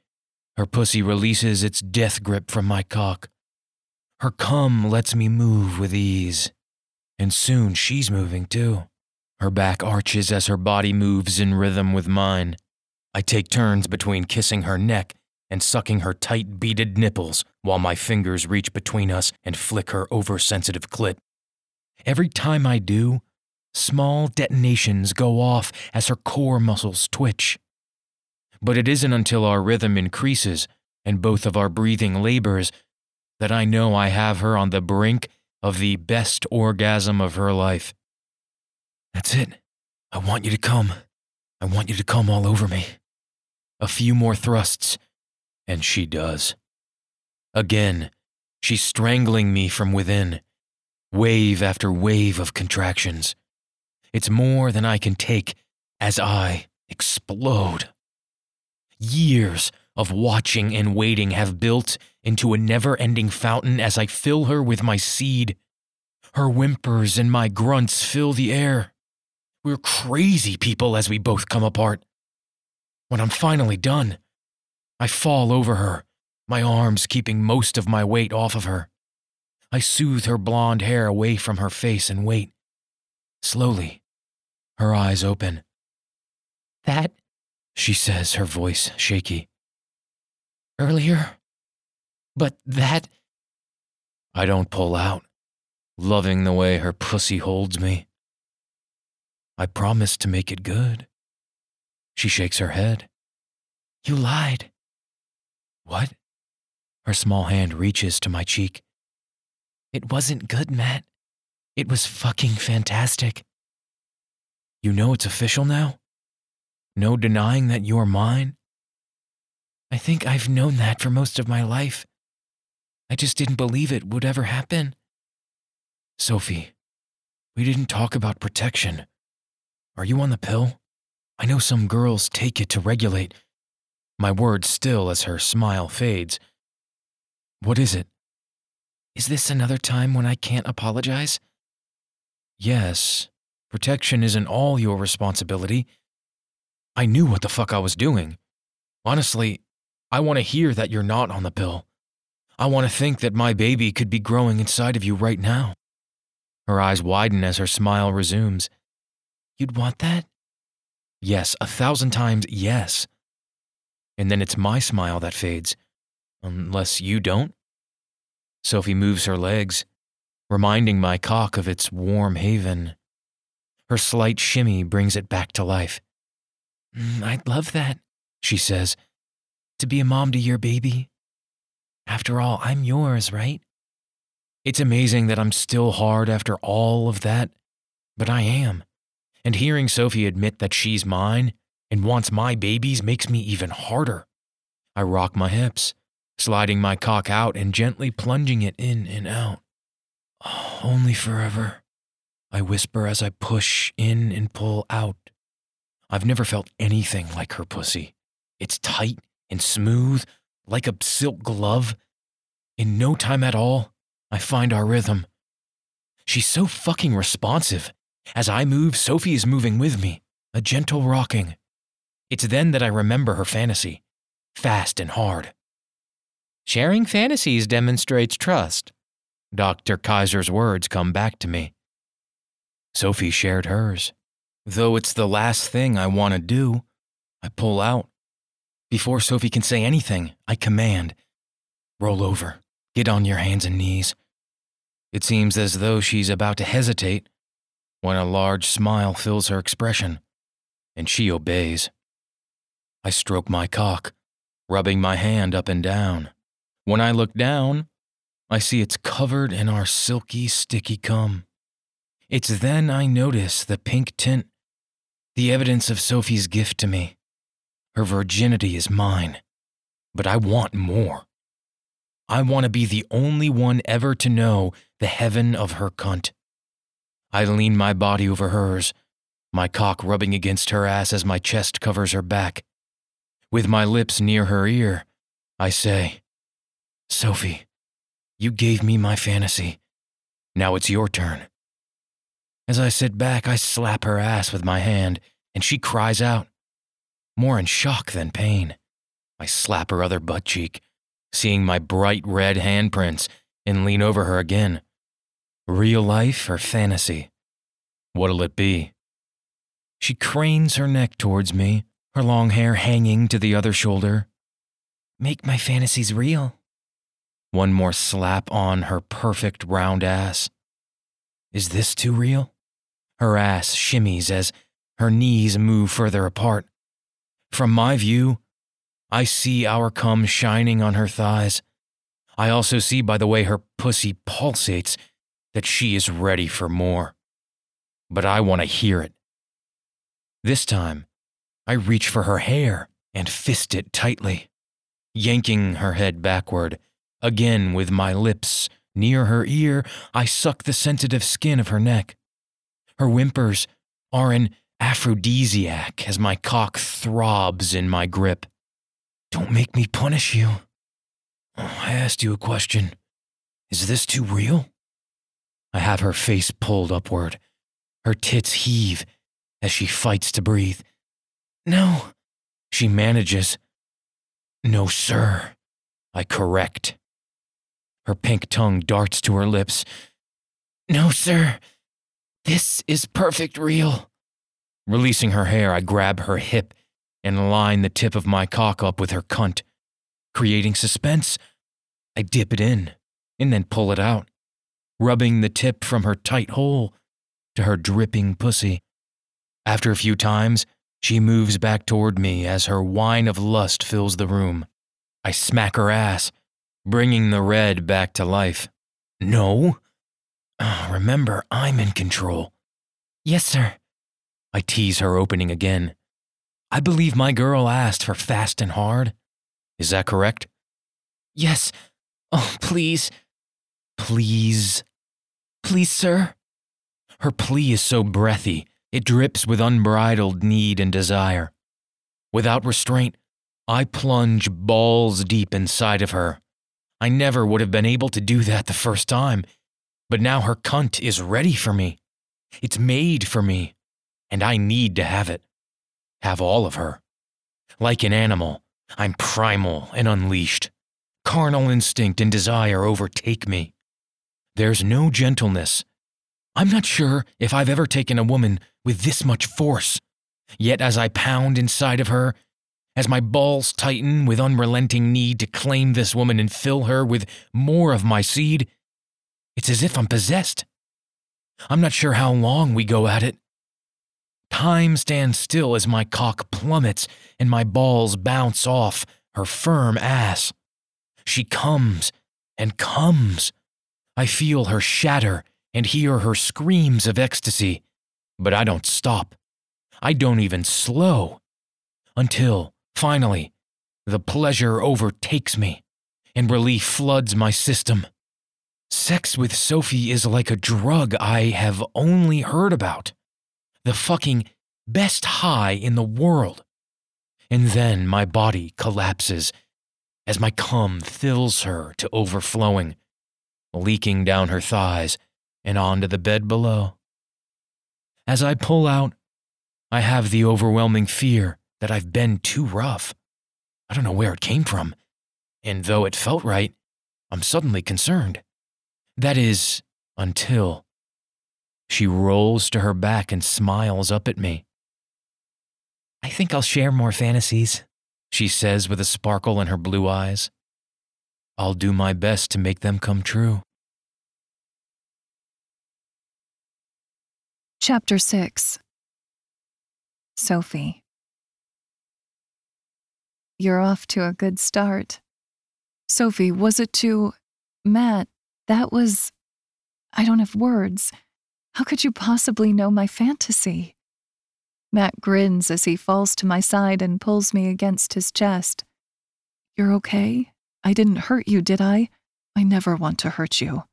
her pussy releases its death grip from my cock. Her cum lets me move with ease. And soon she's moving too. Her back arches as her body moves in rhythm with mine. I take turns between kissing her neck and sucking her tight beaded nipples while my fingers reach between us and flick her oversensitive clit. Every time I do, small detonations go off as her core muscles twitch. But it isn't until our rhythm increases and both of our breathing labors that I know I have her on the brink of the best orgasm of her life. That's it. I want you to come. I want you to come all over me. A few more thrusts, and she does. Again, she's strangling me from within, wave after wave of contractions. It's more than I can take as I explode. Years of watching and waiting have built into a never ending fountain as I fill her with my seed. Her whimpers and my grunts fill the air. We're crazy people as we both come apart. When I'm finally done, I fall over her, my arms keeping most of my weight off of her. I soothe her blonde hair away from her face and wait. Slowly, her eyes open. That, she says, her voice shaky. Earlier? But that. I don't pull out, loving the way her pussy holds me. I promised to make it good. She shakes her head. You lied. What? Her small hand reaches to my cheek. It wasn't good, Matt. It was fucking fantastic. You know it's official now? No denying that you're mine? I think I've known that for most of my life. I just didn't believe it would ever happen. Sophie, we didn't talk about protection. Are you on the pill? I know some girls take it to regulate, my words still as her smile fades. What is it? Is this another time when I can't apologize? Yes, protection isn't all your responsibility. I knew what the fuck I was doing. Honestly, I want to hear that you're not on the pill. I want to think that my baby could be growing inside of you right now. Her eyes widen as her smile resumes. You'd want that? Yes, a thousand times yes and then it's my smile that fades. Unless you don't? Sophie moves her legs, reminding my cock of its warm haven. Her slight shimmy brings it back to life. Mm, I'd love that, she says, to be a mom to your baby. After all, I'm yours, right? It's amazing that I'm still hard after all of that, but I am. And hearing Sophie admit that she's mine and wants my babies makes me even harder. I rock my hips, sliding my cock out and gently plunging it in and out. Oh, only forever, I whisper as I push in and pull out. I've never felt anything like her pussy. It's tight and smooth, like a silk glove. In no time at all, I find our rhythm. She's so fucking responsive. As I move, Sophie is moving with me a gentle rocking. It's then that I remember her fantasy, fast and hard. Sharing fantasies demonstrates trust. Dr. Kaiser's words come back to me. Sophie shared hers. Though it's the last thing I want to do, I pull out. Before Sophie can say anything, I command Roll over. Get on your hands and knees. It seems as though she's about to hesitate when a large smile fills her expression, and she obeys. I stroke my cock, rubbing my hand up and down. When I look down, I see it's covered in our silky, sticky cum. It's then I notice the pink tint, the evidence of Sophie's gift to me. Her virginity is mine, but I want more. I want to be the only one ever to know the heaven of her cunt. I lean my body over hers, my cock rubbing against her ass as my chest covers her back. With my lips near her ear, I say, Sophie, you gave me my fantasy. Now it's your turn. As I sit back, I slap her ass with my hand, and she cries out, more in shock than pain. I slap her other butt cheek, seeing my bright red handprints, and lean over her again. Real life or fantasy? What'll it be? She cranes her neck towards me, her long hair hanging to the other shoulder. Make my fantasies real. One more slap on her perfect round ass. Is this too real? Her ass shimmies as her knees move further apart. From my view, I see our cum shining on her thighs. I also see by the way her pussy pulsates that she is ready for more. But I want to hear it. This time, I reach for her hair and fist it tightly, yanking her head backward. Again, with my lips near her ear, I suck the sensitive skin of her neck. Her whimpers are an aphrodisiac as my cock throbs in my grip. Don't make me punish you. Oh, I asked you a question. Is this too real? I have her face pulled upward. Her tits heave as she fights to breathe. No, she manages. No, sir. I correct. Her pink tongue darts to her lips. No, sir. This is perfect real. Releasing her hair, I grab her hip and line the tip of my cock up with her cunt. Creating suspense, I dip it in and then pull it out, rubbing the tip from her tight hole to her dripping pussy. After a few times, she moves back toward me as her whine of lust fills the room. I smack her ass, bringing the red back to life. No. Oh, remember, I'm in control. Yes, sir. I tease her opening again. I believe my girl asked for fast and hard. Is that correct? Yes. Oh, please. Please. Please, sir. Her plea is so breathy, it drips with unbridled need and desire. Without restraint, I plunge balls deep inside of her. I never would have been able to do that the first time, but now her cunt is ready for me. It's made for me, and I need to have it have all of her. Like an animal, I'm primal and unleashed. Carnal instinct and desire overtake me. There's no gentleness. I'm not sure if I've ever taken a woman with this much force. Yet as I pound inside of her, as my balls tighten with unrelenting need to claim this woman and fill her with more of my seed, it's as if I'm possessed. I'm not sure how long we go at it, Time stands still as my cock plummets and my balls bounce off her firm ass. She comes and comes. I feel her shatter and hear her screams of ecstasy, but I don't stop. I don't even slow. Until, finally, the pleasure overtakes me and relief floods my system. Sex with Sophie is like a drug I have only heard about the fucking best high in the world. And then my body collapses as my cum fills her to overflowing, leaking down her thighs and onto the bed below. As I pull out, I have the overwhelming fear that I've been too rough. I don't know where it came from. And though it felt right, I'm suddenly concerned. That is, until. She rolls to her back and smiles up at me. I think I'll share more fantasies, she says with a sparkle in her blue eyes. I'll do my best to make them come true. Chapter 6 Sophie. You're off to a good start. Sophie, was it to. Matt, that was. I don't have words. How could you possibly know my fantasy? Matt grins as he falls to my side and pulls me against his chest. You're okay? I didn't hurt you, did I? I never want to hurt you.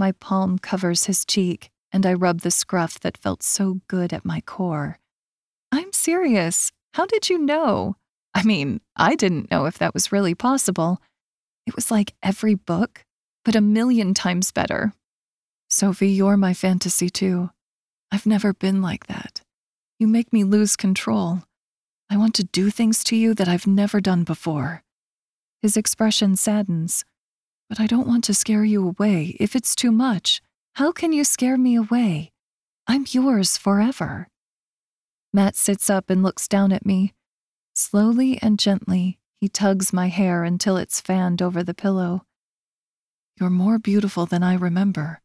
My palm covers his cheek, and I rub the scruff that felt so good at my core. I'm serious. How did you know? I mean, I didn't know if that was really possible. It was like every book, but a million times better. Sophie, you're my fantasy too. I've never been like that. You make me lose control. I want to do things to you that I've never done before. His expression saddens. But I don't want to scare you away if it's too much. How can you scare me away? I'm yours forever. Matt sits up and looks down at me. Slowly and gently, he tugs my hair until it's fanned over the pillow. You're more beautiful than I remember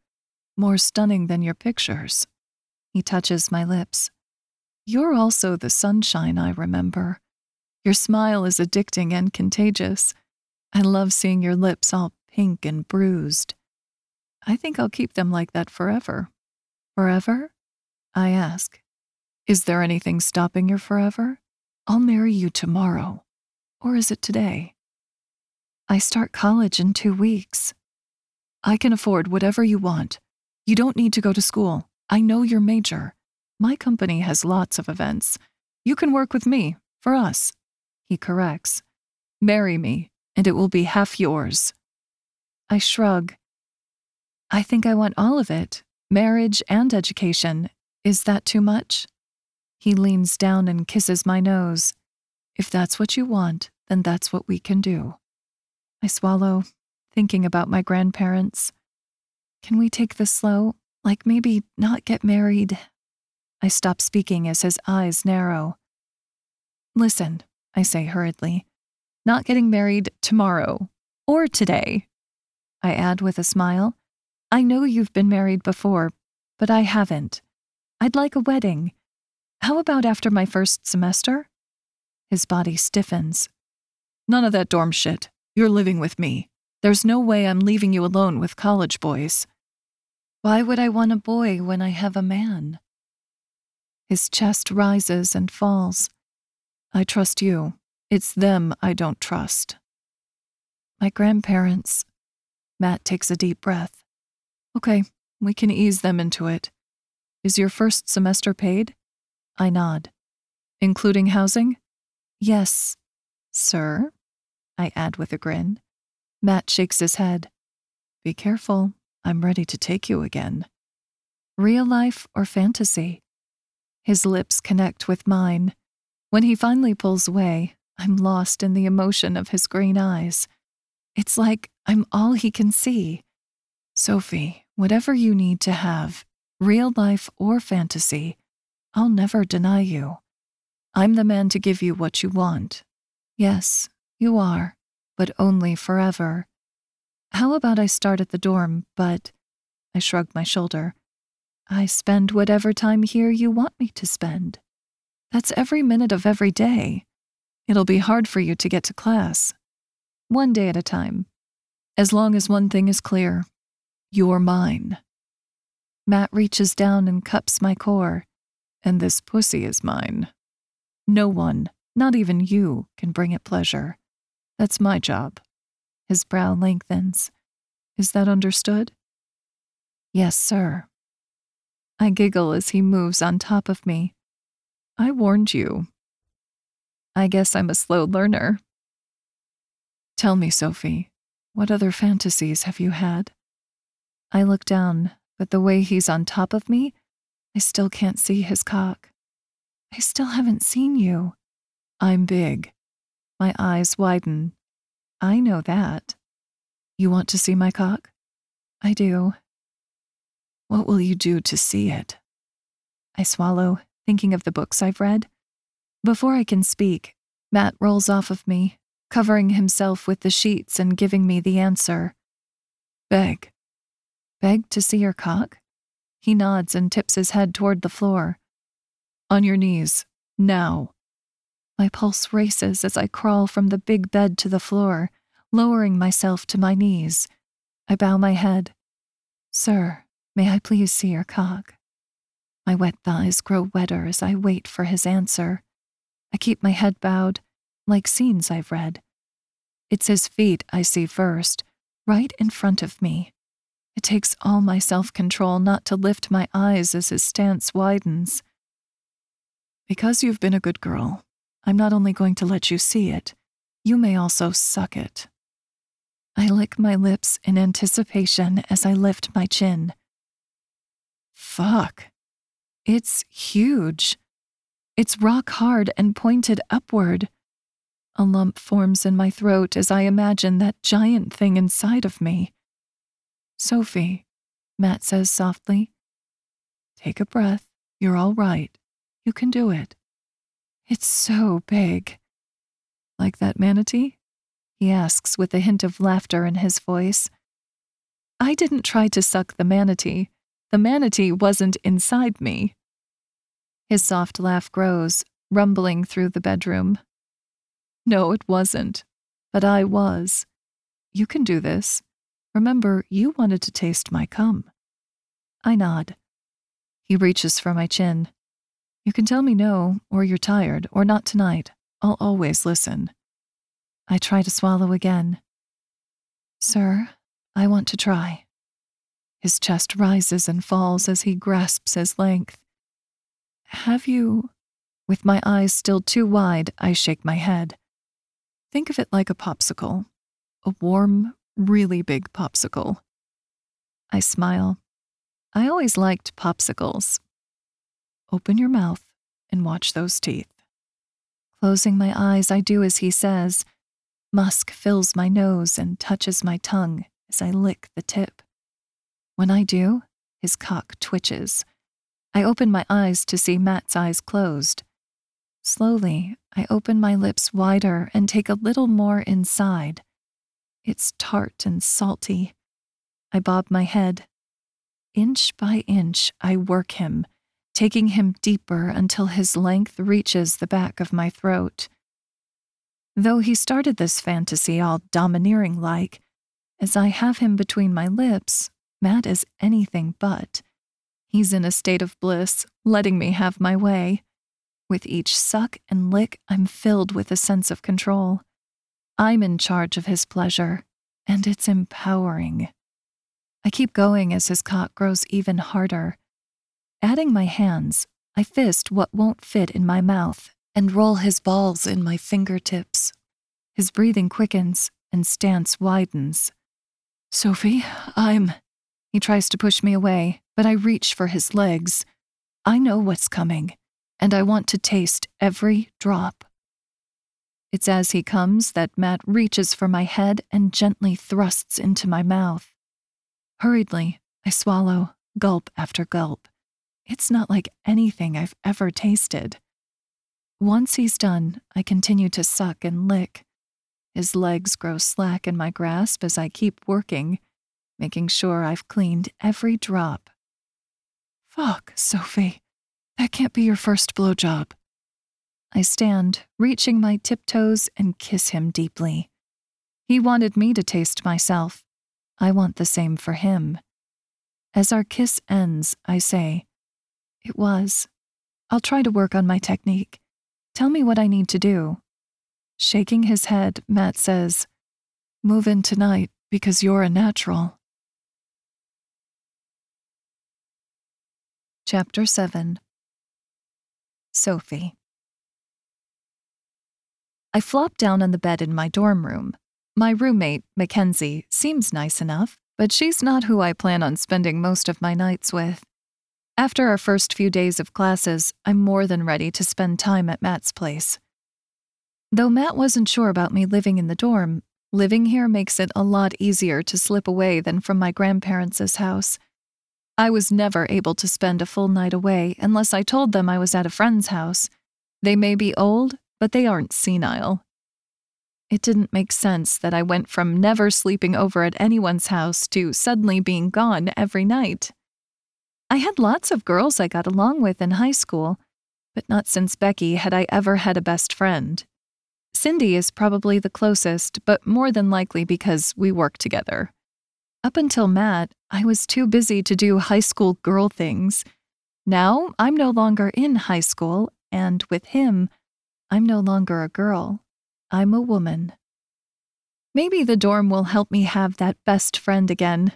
more stunning than your pictures. He touches my lips. You're also the sunshine I remember. Your smile is addicting and contagious. I love seeing your lips all pink and bruised. I think I'll keep them like that forever. Forever? I ask. Is there anything stopping your forever? I'll marry you tomorrow. Or is it today? I start college in two weeks. I can afford whatever you want. You don't need to go to school. I know your major. My company has lots of events. You can work with me, for us. He corrects. Marry me, and it will be half yours. I shrug. I think I want all of it marriage and education. Is that too much? He leans down and kisses my nose. If that's what you want, then that's what we can do. I swallow, thinking about my grandparents. Can we take this slow? Like maybe not get married? I stop speaking as his eyes narrow. Listen, I say hurriedly. Not getting married tomorrow or today. I add with a smile. I know you've been married before, but I haven't. I'd like a wedding. How about after my first semester? His body stiffens. None of that dorm shit. You're living with me. There's no way I'm leaving you alone with college boys. Why would I want a boy when I have a man? His chest rises and falls. I trust you. It's them I don't trust. My grandparents. Matt takes a deep breath. Okay, we can ease them into it. Is your first semester paid? I nod. Including housing? Yes, sir, I add with a grin. Matt shakes his head. Be careful. I'm ready to take you again. Real life or fantasy? His lips connect with mine. When he finally pulls away, I'm lost in the emotion of his green eyes. It's like I'm all he can see. Sophie, whatever you need to have, real life or fantasy, I'll never deny you. I'm the man to give you what you want. Yes, you are, but only forever. How about I start at the dorm, but. I shrug my shoulder. I spend whatever time here you want me to spend. That's every minute of every day. It'll be hard for you to get to class. One day at a time. As long as one thing is clear you're mine. Matt reaches down and cups my core, and this pussy is mine. No one, not even you, can bring it pleasure. That's my job. His brow lengthens. Is that understood? Yes, sir. I giggle as he moves on top of me. I warned you. I guess I'm a slow learner. Tell me, Sophie, what other fantasies have you had? I look down, but the way he's on top of me, I still can't see his cock. I still haven't seen you. I'm big. My eyes widen. I know that. You want to see my cock? I do. What will you do to see it? I swallow, thinking of the books I've read. Before I can speak, Matt rolls off of me, covering himself with the sheets and giving me the answer. Beg. Beg to see your cock? He nods and tips his head toward the floor. On your knees, now. My pulse races as I crawl from the big bed to the floor, lowering myself to my knees. I bow my head. Sir, may I please see your cock? My wet thighs grow wetter as I wait for his answer. I keep my head bowed, like scenes I've read. It's his feet I see first, right in front of me. It takes all my self control not to lift my eyes as his stance widens. Because you've been a good girl, I'm not only going to let you see it, you may also suck it. I lick my lips in anticipation as I lift my chin. Fuck. It's huge. It's rock hard and pointed upward. A lump forms in my throat as I imagine that giant thing inside of me. Sophie, Matt says softly, take a breath. You're all right. You can do it. It's so big. Like that manatee? He asks with a hint of laughter in his voice. I didn't try to suck the manatee. The manatee wasn't inside me. His soft laugh grows, rumbling through the bedroom. No, it wasn't. But I was. You can do this. Remember, you wanted to taste my cum. I nod. He reaches for my chin. You can tell me no, or you're tired, or not tonight. I'll always listen. I try to swallow again. Sir, I want to try. His chest rises and falls as he grasps his length. Have you. With my eyes still too wide, I shake my head. Think of it like a popsicle. A warm, really big popsicle. I smile. I always liked popsicles. Open your mouth and watch those teeth. Closing my eyes, I do as he says. Musk fills my nose and touches my tongue as I lick the tip. When I do, his cock twitches. I open my eyes to see Matt's eyes closed. Slowly, I open my lips wider and take a little more inside. It's tart and salty. I bob my head. Inch by inch, I work him, taking him deeper until his length reaches the back of my throat. Though he started this fantasy all domineering like, as I have him between my lips, Matt is anything but. He's in a state of bliss, letting me have my way. With each suck and lick, I'm filled with a sense of control. I'm in charge of his pleasure, and it's empowering. I keep going as his cock grows even harder. Adding my hands, I fist what won't fit in my mouth and roll his balls in my fingertips. His breathing quickens and stance widens. Sophie, I'm. He tries to push me away, but I reach for his legs. I know what's coming, and I want to taste every drop. It's as he comes that Matt reaches for my head and gently thrusts into my mouth. Hurriedly, I swallow, gulp after gulp. It's not like anything I've ever tasted. Once he's done, I continue to suck and lick. His legs grow slack in my grasp as I keep working, making sure I've cleaned every drop. Fuck, Sophie. That can't be your first blowjob. I stand, reaching my tiptoes, and kiss him deeply. He wanted me to taste myself. I want the same for him. As our kiss ends, I say, It was. I'll try to work on my technique. Tell me what I need to do. Shaking his head, Matt says, Move in tonight because you're a natural. Chapter 7 Sophie I flop down on the bed in my dorm room. My roommate, Mackenzie, seems nice enough, but she's not who I plan on spending most of my nights with. After our first few days of classes, I'm more than ready to spend time at Matt's place. Though Matt wasn't sure about me living in the dorm, living here makes it a lot easier to slip away than from my grandparents' house. I was never able to spend a full night away unless I told them I was at a friend's house. They may be old, but they aren't senile. It didn't make sense that I went from never sleeping over at anyone's house to suddenly being gone every night. I had lots of girls I got along with in high school, but not since Becky had I ever had a best friend. Cindy is probably the closest, but more than likely because we work together. Up until Matt, I was too busy to do high school girl things. Now, I'm no longer in high school, and with him, I'm no longer a girl. I'm a woman. Maybe the dorm will help me have that best friend again.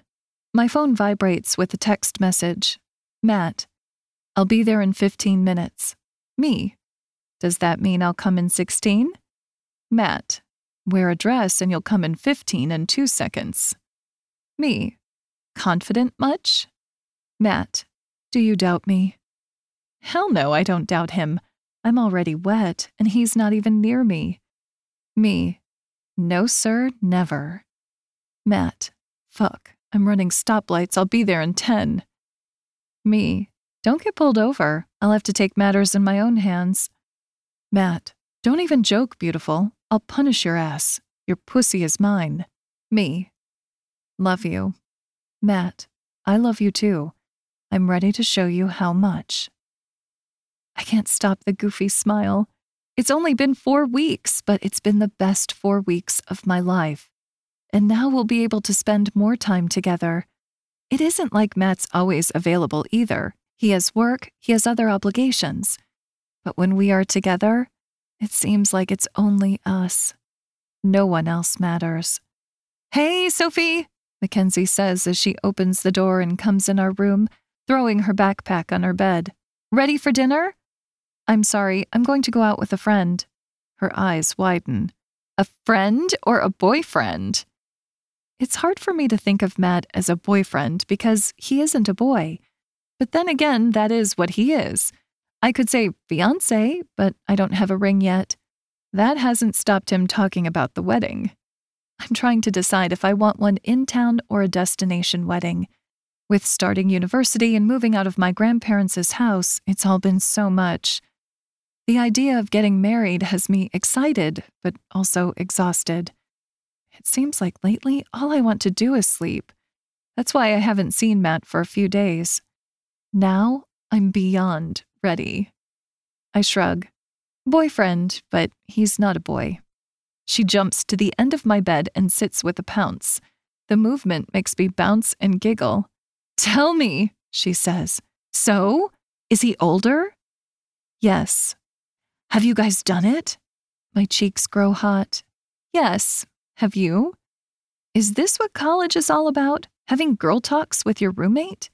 My phone vibrates with a text message Matt, I'll be there in 15 minutes. Me, does that mean I'll come in 16? Matt, wear a dress and you'll come in 15 and 2 seconds. Me, confident much? Matt, do you doubt me? Hell no, I don't doubt him. I'm already wet, and he's not even near me. Me, no, sir, never. Matt, fuck, I'm running stoplights. I'll be there in 10. Me. Don't get pulled over. I'll have to take matters in my own hands. Matt. Don't even joke, beautiful. I'll punish your ass. Your pussy is mine. Me. Love you. Matt. I love you too. I'm ready to show you how much. I can't stop the goofy smile. It's only been four weeks, but it's been the best four weeks of my life. And now we'll be able to spend more time together. It isn't like Matt's always available either. He has work, he has other obligations. But when we are together, it seems like it's only us. No one else matters. Hey, Sophie, Mackenzie says as she opens the door and comes in our room, throwing her backpack on her bed. Ready for dinner? I'm sorry, I'm going to go out with a friend. Her eyes widen. A friend or a boyfriend? It's hard for me to think of Matt as a boyfriend because he isn't a boy. But then again, that is what he is. I could say fiance, but I don't have a ring yet. That hasn't stopped him talking about the wedding. I'm trying to decide if I want one in town or a destination wedding. With starting university and moving out of my grandparents' house, it's all been so much. The idea of getting married has me excited, but also exhausted. It seems like lately all I want to do is sleep. That's why I haven't seen Matt for a few days. Now I'm beyond ready. I shrug. Boyfriend, but he's not a boy. She jumps to the end of my bed and sits with a pounce. The movement makes me bounce and giggle. Tell me, she says. So? Is he older? Yes. Have you guys done it? My cheeks grow hot. Yes, have you? Is this what college is all about? Having girl talks with your roommate?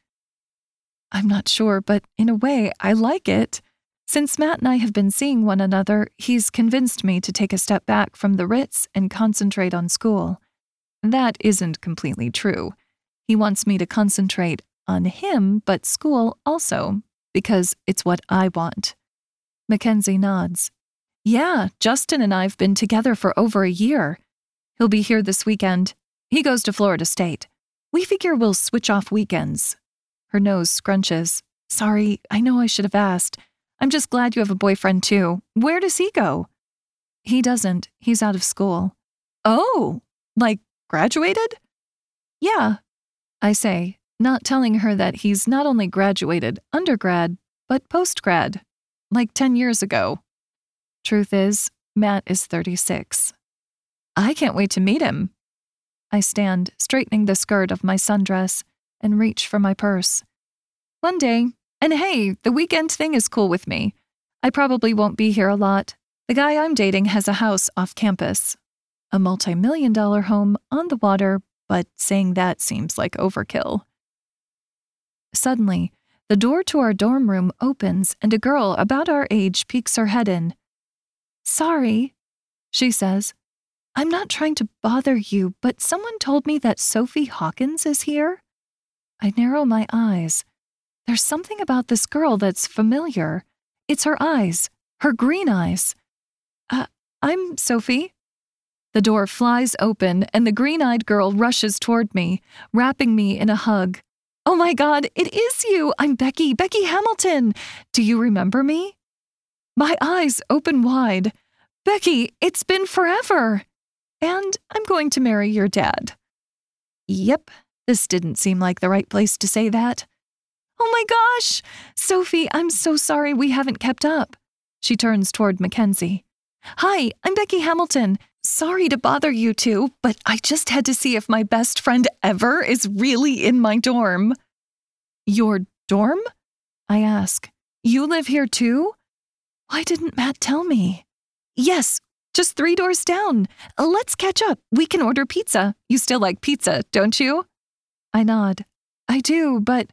I'm not sure, but in a way, I like it. Since Matt and I have been seeing one another, he's convinced me to take a step back from the Ritz and concentrate on school. That isn't completely true. He wants me to concentrate on him, but school also, because it's what I want. Mackenzie nods. Yeah, Justin and I've been together for over a year. He'll be here this weekend. He goes to Florida State. We figure we'll switch off weekends. Her nose scrunches. Sorry, I know I should have asked. I'm just glad you have a boyfriend too. Where does he go? He doesn't. He's out of school. Oh, like graduated? Yeah, I say, not telling her that he's not only graduated undergrad, but postgrad, like 10 years ago. Truth is, Matt is 36. I can't wait to meet him. I stand, straightening the skirt of my sundress, and reach for my purse. One day, and hey, the weekend thing is cool with me. I probably won't be here a lot. The guy I'm dating has a house off campus, a multi million dollar home on the water, but saying that seems like overkill. Suddenly, the door to our dorm room opens and a girl about our age peeks her head in. Sorry, she says, I'm not trying to bother you, but someone told me that Sophie Hawkins is here. I narrow my eyes. There's something about this girl that's familiar. It's her eyes, her green eyes. Uh, I'm Sophie. The door flies open, and the green eyed girl rushes toward me, wrapping me in a hug. Oh my God, it is you! I'm Becky, Becky Hamilton! Do you remember me? My eyes open wide. Becky, it's been forever! And I'm going to marry your dad. Yep, this didn't seem like the right place to say that. Oh my gosh! Sophie, I'm so sorry we haven't kept up. She turns toward Mackenzie. Hi, I'm Becky Hamilton. Sorry to bother you two, but I just had to see if my best friend ever is really in my dorm. Your dorm? I ask. You live here too? Why didn't Matt tell me? Yes, just three doors down. Let's catch up. We can order pizza. You still like pizza, don't you? I nod. I do, but.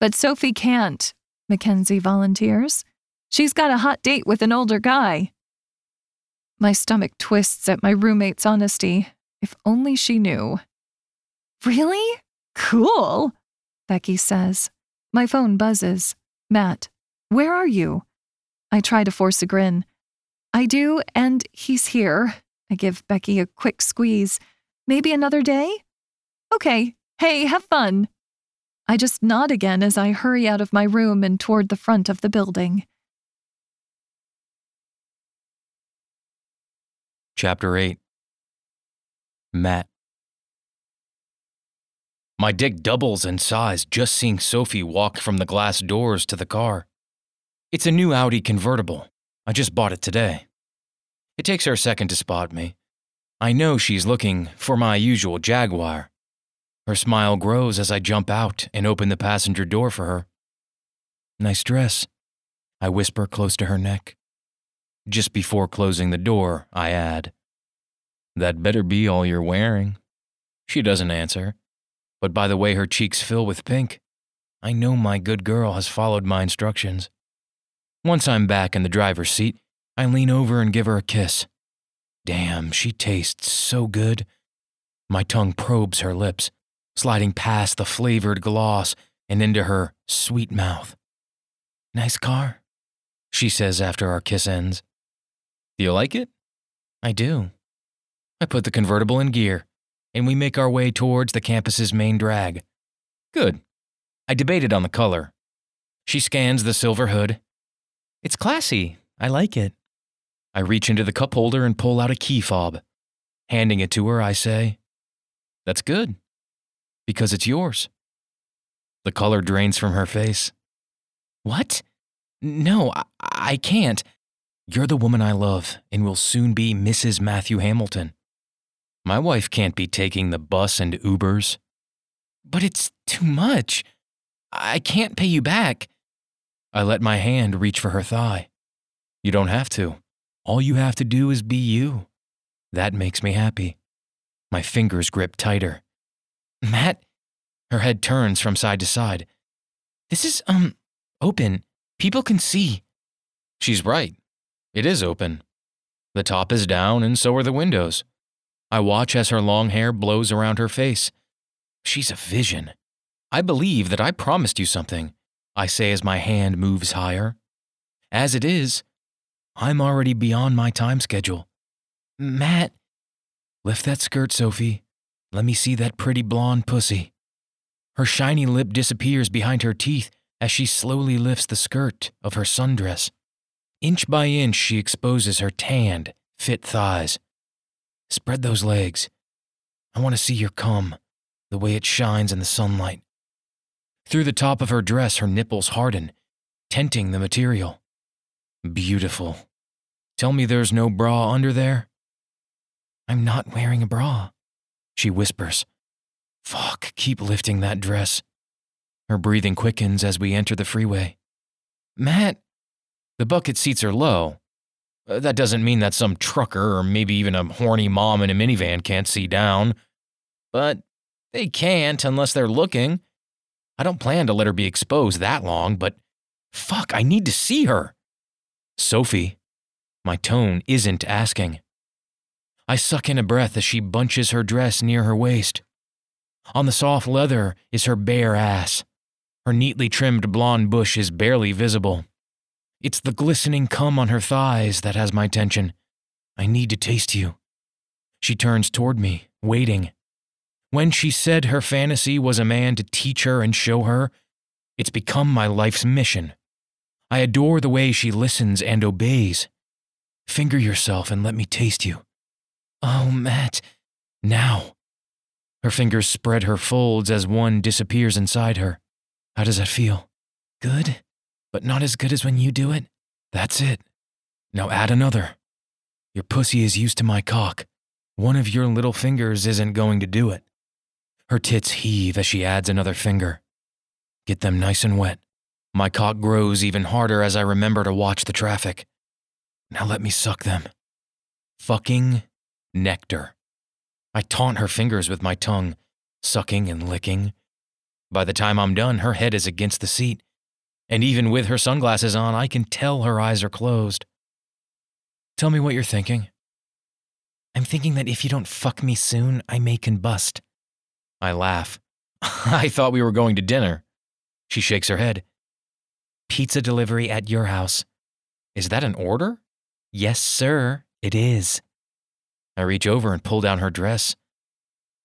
But Sophie can't, Mackenzie volunteers. She's got a hot date with an older guy. My stomach twists at my roommate's honesty. If only she knew. Really? Cool, Becky says. My phone buzzes. Matt, where are you? I try to force a grin. I do, and he's here. I give Becky a quick squeeze. Maybe another day? Okay. Hey, have fun. I just nod again as I hurry out of my room and toward the front of the building. Chapter 8 Matt. My dick doubles in size just seeing Sophie walk from the glass doors to the car. It's a new Audi convertible. I just bought it today. It takes her a second to spot me. I know she's looking for my usual Jaguar. Her smile grows as I jump out and open the passenger door for her. Nice dress, I whisper close to her neck. Just before closing the door, I add, That better be all you're wearing. She doesn't answer, but by the way her cheeks fill with pink, I know my good girl has followed my instructions. Once I'm back in the driver's seat, I lean over and give her a kiss. Damn, she tastes so good. My tongue probes her lips, sliding past the flavored gloss and into her sweet mouth. Nice car, she says after our kiss ends. Do you like it? I do. I put the convertible in gear, and we make our way towards the campus's main drag. Good. I debated on the color. She scans the silver hood. It's classy. I like it. I reach into the cup holder and pull out a key fob. Handing it to her, I say, That's good, because it's yours. The color drains from her face. What? No, I, I can't. You're the woman I love and will soon be Mrs. Matthew Hamilton. My wife can't be taking the bus and Ubers. But it's too much. I can't pay you back. I let my hand reach for her thigh. You don't have to. All you have to do is be you. That makes me happy. My fingers grip tighter. Matt, her head turns from side to side. This is, um, open. People can see. She's right. It is open. The top is down, and so are the windows. I watch as her long hair blows around her face. She's a vision. I believe that I promised you something, I say as my hand moves higher. As it is, I'm already beyond my time schedule. Matt, lift that skirt, Sophie. Let me see that pretty blonde pussy. Her shiny lip disappears behind her teeth as she slowly lifts the skirt of her sundress. Inch by inch, she exposes her tanned, fit thighs. Spread those legs. I want to see your cum, the way it shines in the sunlight. Through the top of her dress, her nipples harden, tenting the material. Beautiful. Tell me there's no bra under there? I'm not wearing a bra, she whispers. Fuck, keep lifting that dress. Her breathing quickens as we enter the freeway. Matt, the bucket seats are low. Uh, that doesn't mean that some trucker or maybe even a horny mom in a minivan can't see down. But they can't unless they're looking. I don't plan to let her be exposed that long, but fuck, I need to see her. Sophie, my tone isn't asking. I suck in a breath as she bunches her dress near her waist. On the soft leather is her bare ass. Her neatly trimmed blonde bush is barely visible. It's the glistening cum on her thighs that has my attention. I need to taste you. She turns toward me, waiting. When she said her fantasy was a man to teach her and show her, it's become my life's mission. I adore the way she listens and obeys. Finger yourself and let me taste you. Oh, Matt, now. Her fingers spread her folds as one disappears inside her. How does that feel? Good, but not as good as when you do it? That's it. Now add another. Your pussy is used to my cock. One of your little fingers isn't going to do it. Her tits heave as she adds another finger. Get them nice and wet. My cock grows even harder as I remember to watch the traffic. Now let me suck them. Fucking nectar. I taunt her fingers with my tongue, sucking and licking. By the time I'm done, her head is against the seat, and even with her sunglasses on, I can tell her eyes are closed. Tell me what you're thinking. I'm thinking that if you don't fuck me soon, I may combust. I laugh. I thought we were going to dinner. She shakes her head. Pizza delivery at your house. Is that an order? Yes, sir, it is. I reach over and pull down her dress.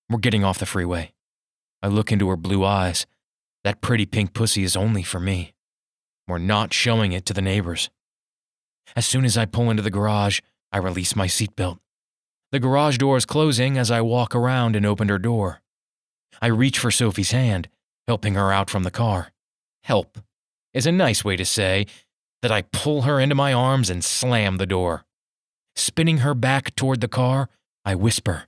We're getting off the freeway. I look into her blue eyes. That pretty pink pussy is only for me. We're not showing it to the neighbors. As soon as I pull into the garage, I release my seatbelt. The garage door is closing as I walk around and open her door. I reach for Sophie's hand, helping her out from the car. Help is a nice way to say that I pull her into my arms and slam the door. Spinning her back toward the car, I whisper,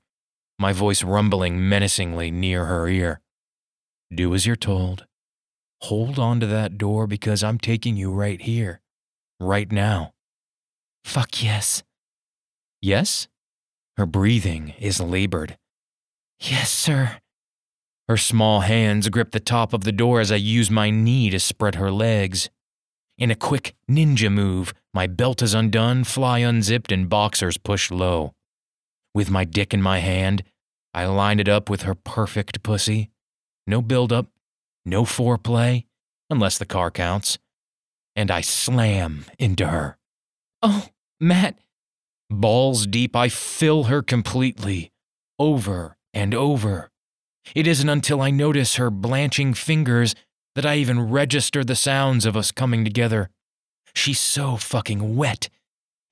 my voice rumbling menacingly near her ear. Do as you're told. Hold on to that door because I'm taking you right here, right now. Fuck yes. Yes? Her breathing is labored. Yes, sir. Her small hands grip the top of the door as I use my knee to spread her legs. In a quick ninja move, my belt is undone, fly unzipped, and boxers pushed low. With my dick in my hand, I line it up with her perfect pussy. No build-up, no foreplay, unless the car counts. And I slam into her. Oh, Matt. Balls deep, I fill her completely, over and over. It isn't until I notice her blanching fingers that I even register the sounds of us coming together. She's so fucking wet.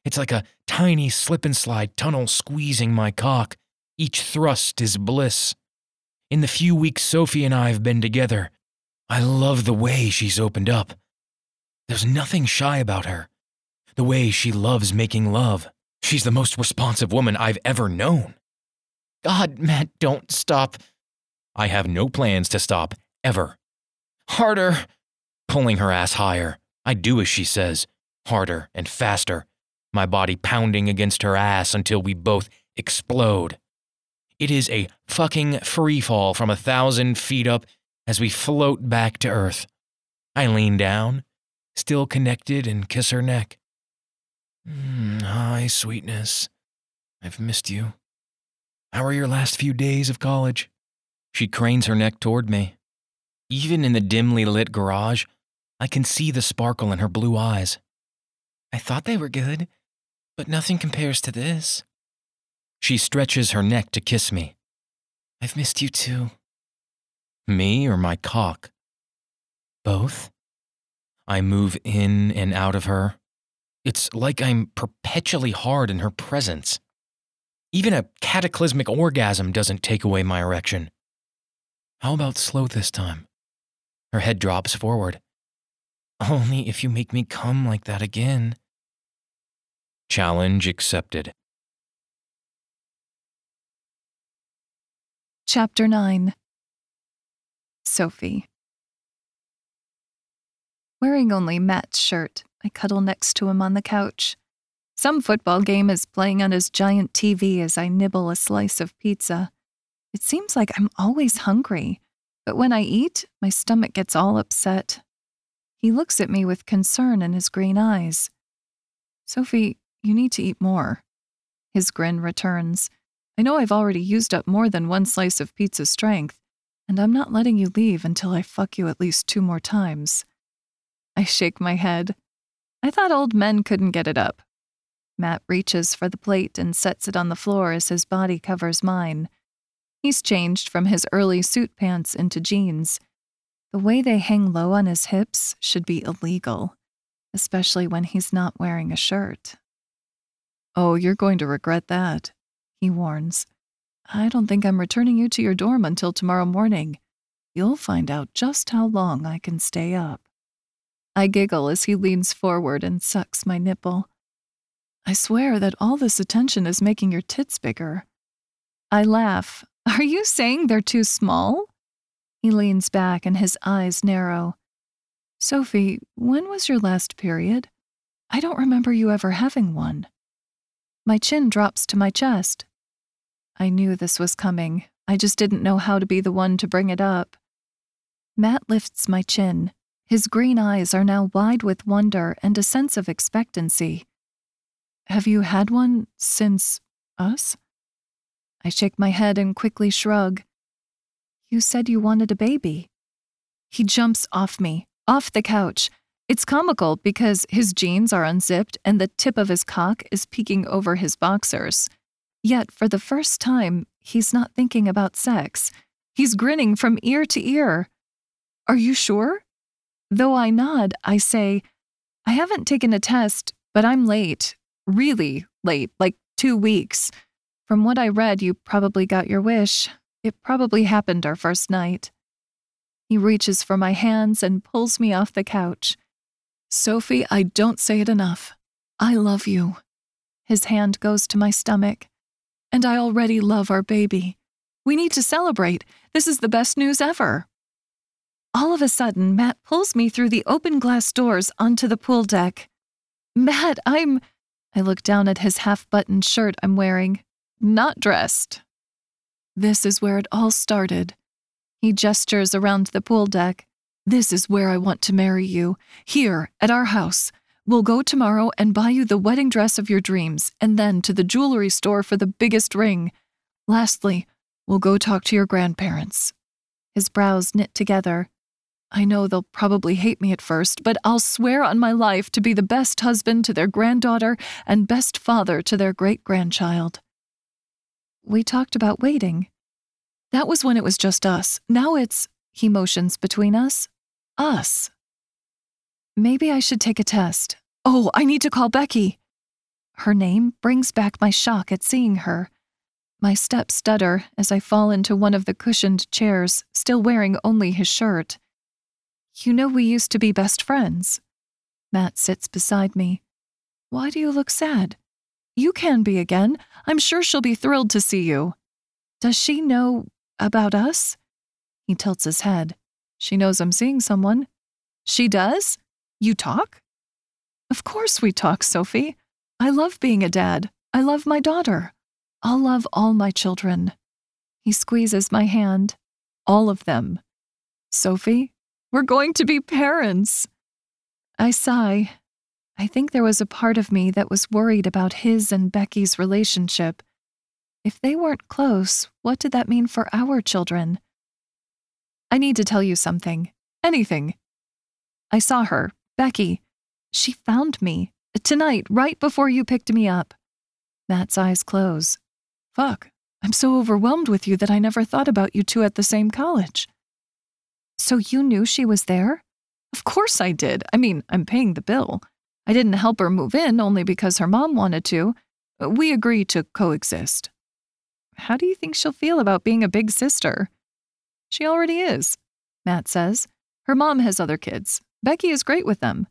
It's like a tiny slip and slide tunnel squeezing my cock. Each thrust is bliss. In the few weeks Sophie and I have been together, I love the way she's opened up. There's nothing shy about her. The way she loves making love. She's the most responsive woman I've ever known. God, Matt, don't stop. I have no plans to stop, ever. Harder! Pulling her ass higher. I do as she says, harder and faster, my body pounding against her ass until we both explode. It is a fucking free fall from a thousand feet up as we float back to Earth. I lean down, still connected, and kiss her neck. Mm, hi, sweetness. I've missed you. How are your last few days of college? She cranes her neck toward me. Even in the dimly lit garage, I can see the sparkle in her blue eyes. I thought they were good, but nothing compares to this. She stretches her neck to kiss me. I've missed you too. Me or my cock? Both. I move in and out of her. It's like I'm perpetually hard in her presence. Even a cataclysmic orgasm doesn't take away my erection. How about slow this time? Her head drops forward. Only if you make me come like that again. Challenge accepted. Chapter 9 Sophie. Wearing only Matt's shirt, I cuddle next to him on the couch. Some football game is playing on his giant TV as I nibble a slice of pizza. It seems like I'm always hungry. But when I eat, my stomach gets all upset. He looks at me with concern in his green eyes. Sophie, you need to eat more. His grin returns. I know I've already used up more than one slice of pizza strength, And I'm not letting you leave until I fuck you at least two more times. I shake my head. I thought old men couldn't get it up. Matt reaches for the plate and sets it on the floor as his body covers mine. He's changed from his early suit pants into jeans. The way they hang low on his hips should be illegal, especially when he's not wearing a shirt. Oh, you're going to regret that, he warns. I don't think I'm returning you to your dorm until tomorrow morning. You'll find out just how long I can stay up. I giggle as he leans forward and sucks my nipple. I swear that all this attention is making your tits bigger. I laugh. Are you saying they're too small? He leans back and his eyes narrow. Sophie, when was your last period? I don't remember you ever having one. My chin drops to my chest. I knew this was coming. I just didn't know how to be the one to bring it up. Matt lifts my chin. His green eyes are now wide with wonder and a sense of expectancy. Have you had one since us? I shake my head and quickly shrug. You said you wanted a baby. He jumps off me, off the couch. It's comical because his jeans are unzipped and the tip of his cock is peeking over his boxers. Yet, for the first time, he's not thinking about sex. He's grinning from ear to ear. Are you sure? Though I nod, I say, I haven't taken a test, but I'm late. Really late, like two weeks. From what I read, you probably got your wish. It probably happened our first night. He reaches for my hands and pulls me off the couch. Sophie, I don't say it enough. I love you. His hand goes to my stomach. And I already love our baby. We need to celebrate. This is the best news ever. All of a sudden, Matt pulls me through the open glass doors onto the pool deck. Matt, I'm. I look down at his half buttoned shirt I'm wearing. Not dressed. This is where it all started. He gestures around the pool deck. This is where I want to marry you. Here, at our house. We'll go tomorrow and buy you the wedding dress of your dreams, and then to the jewelry store for the biggest ring. Lastly, we'll go talk to your grandparents. His brows knit together. I know they'll probably hate me at first, but I'll swear on my life to be the best husband to their granddaughter and best father to their great grandchild. We talked about waiting. That was when it was just us. Now it's, he motions between us, us. Maybe I should take a test. Oh, I need to call Becky. Her name brings back my shock at seeing her. My steps stutter as I fall into one of the cushioned chairs, still wearing only his shirt. You know we used to be best friends. Matt sits beside me. Why do you look sad? You can be again. I'm sure she'll be thrilled to see you. Does she know about us? He tilts his head. She knows I'm seeing someone. She does? You talk? Of course we talk, Sophie. I love being a dad. I love my daughter. I'll love all my children. He squeezes my hand. All of them. Sophie, we're going to be parents. I sigh. I think there was a part of me that was worried about his and Becky's relationship. If they weren't close, what did that mean for our children? I need to tell you something. Anything. I saw her, Becky. She found me. Tonight, right before you picked me up. Matt's eyes close. Fuck. I'm so overwhelmed with you that I never thought about you two at the same college. So you knew she was there? Of course I did. I mean, I'm paying the bill. I didn't help her move in only because her mom wanted to. We agreed to coexist. How do you think she'll feel about being a big sister? She already is, Matt says. Her mom has other kids. Becky is great with them.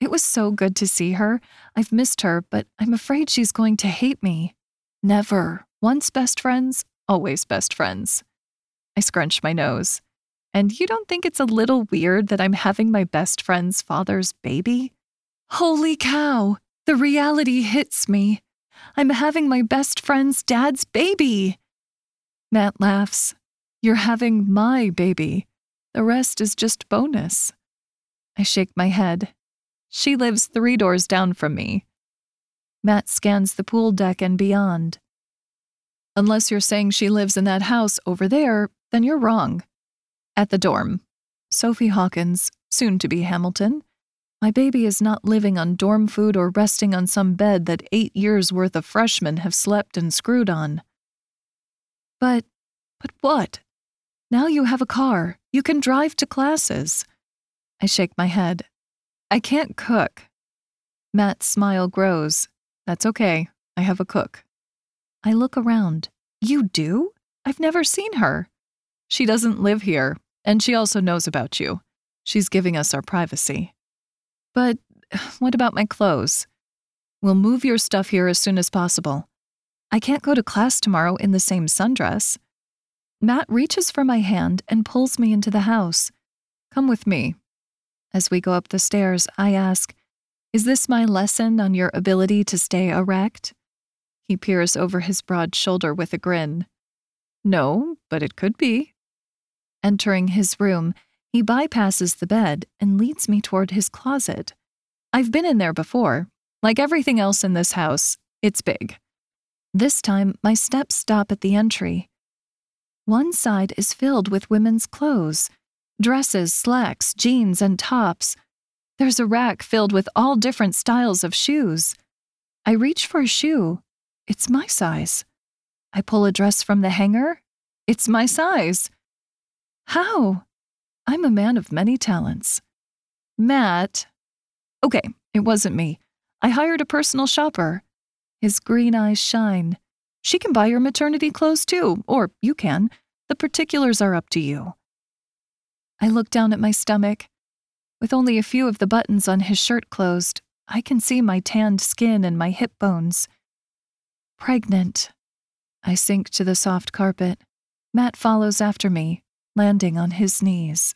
It was so good to see her. I've missed her, but I'm afraid she's going to hate me. Never. Once best friends, always best friends. I scrunch my nose. And you don't think it's a little weird that I'm having my best friend's father's baby? Holy cow! The reality hits me. I'm having my best friend's dad's baby. Matt laughs. You're having my baby. The rest is just bonus. I shake my head. She lives three doors down from me. Matt scans the pool deck and beyond. Unless you're saying she lives in that house over there, Then you're wrong. At the dorm. Sophie Hawkins, soon to be Hamilton. My baby is not living on dorm food or resting on some bed that eight years worth of freshmen have slept and screwed on. But, but what? Now you have a car. You can drive to classes. I shake my head. I can't cook. Matt's smile grows. That's okay. I have a cook. I look around. You do? I've never seen her. She doesn't live here, and she also knows about you. She's giving us our privacy. But what about my clothes? We'll move your stuff here as soon as possible. I can't go to class tomorrow in the same sundress. Matt reaches for my hand and pulls me into the house. Come with me. As we go up the stairs, I ask, Is this my lesson on your ability to stay erect? He peers over his broad shoulder with a grin. No, but it could be. Entering his room, he bypasses the bed and leads me toward his closet. I've been in there before. Like everything else in this house, it's big. This time, my steps stop at the entry. One side is filled with women's clothes dresses, slacks, jeans, and tops. There's a rack filled with all different styles of shoes. I reach for a shoe. It's my size. I pull a dress from the hanger. It's my size. How? I'm a man of many talents. Matt. Okay, it wasn't me. I hired a personal shopper. His green eyes shine. She can buy your maternity clothes too, or you can. The particulars are up to you. I look down at my stomach. With only a few of the buttons on his shirt closed, I can see my tanned skin and my hip bones. Pregnant. I sink to the soft carpet. Matt follows after me, landing on his knees.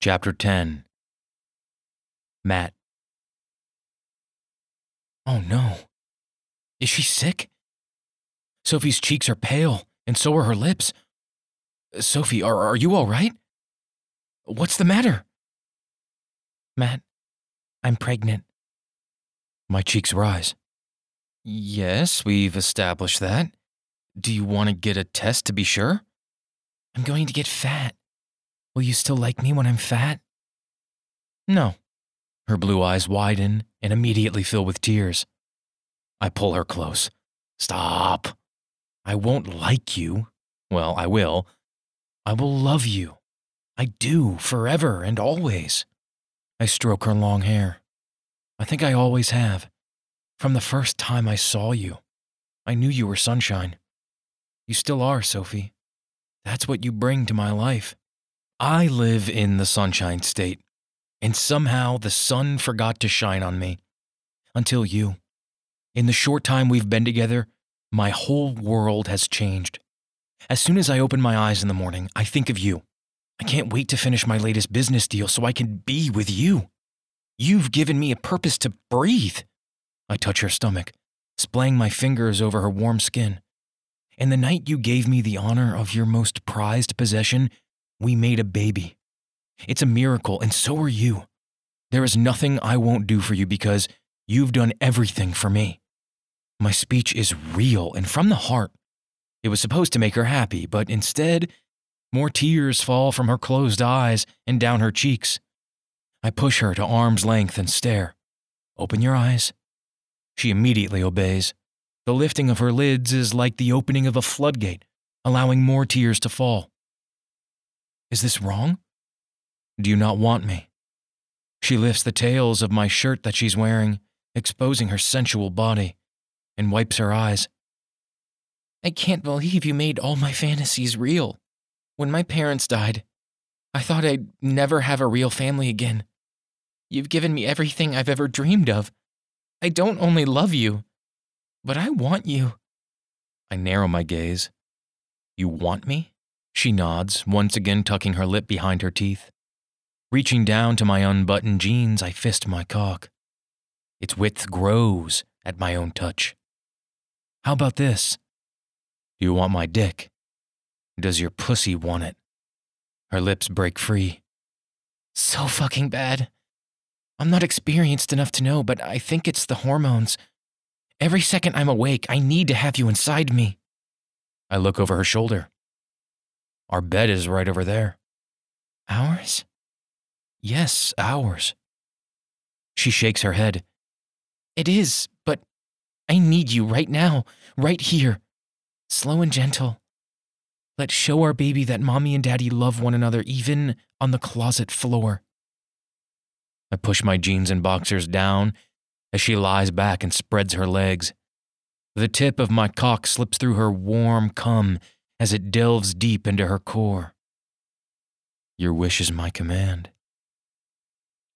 Chapter 10 Matt. Oh no. Is she sick? Sophie's cheeks are pale, and so are her lips. Sophie, are, are you all right? What's the matter? Matt, I'm pregnant. My cheeks rise. Yes, we've established that. Do you want to get a test to be sure? I'm going to get fat. Will you still like me when I'm fat? No. Her blue eyes widen and immediately fill with tears. I pull her close. Stop. I won't like you. Well, I will. I will love you. I do, forever and always. I stroke her long hair. I think I always have. From the first time I saw you, I knew you were sunshine. You still are, Sophie. That's what you bring to my life. I live in the sunshine state, and somehow the sun forgot to shine on me. Until you. In the short time we've been together, my whole world has changed. As soon as I open my eyes in the morning, I think of you. I can't wait to finish my latest business deal so I can be with you. You've given me a purpose to breathe. I touch her stomach, splaying my fingers over her warm skin. And the night you gave me the honor of your most prized possession, we made a baby. It's a miracle, and so are you. There is nothing I won't do for you because you've done everything for me. My speech is real and from the heart. It was supposed to make her happy, but instead, more tears fall from her closed eyes and down her cheeks. I push her to arm's length and stare. Open your eyes. She immediately obeys. The lifting of her lids is like the opening of a floodgate, allowing more tears to fall. Is this wrong? Do you not want me? She lifts the tails of my shirt that she's wearing, exposing her sensual body, and wipes her eyes. I can't believe you made all my fantasies real. When my parents died, I thought I'd never have a real family again. You've given me everything I've ever dreamed of. I don't only love you, but I want you. I narrow my gaze. You want me? She nods, once again tucking her lip behind her teeth. Reaching down to my unbuttoned jeans, I fist my cock. Its width grows at my own touch. How about this? You want my dick? Does your pussy want it? Her lips break free. So fucking bad. I'm not experienced enough to know, but I think it's the hormones. Every second I'm awake, I need to have you inside me. I look over her shoulder. Our bed is right over there. Ours? Yes, ours. She shakes her head. It is, but I need you right now, right here. Slow and gentle. Let's show our baby that mommy and daddy love one another even on the closet floor. I push my jeans and boxers down as she lies back and spreads her legs. The tip of my cock slips through her warm cum as it delves deep into her core. Your wish is my command.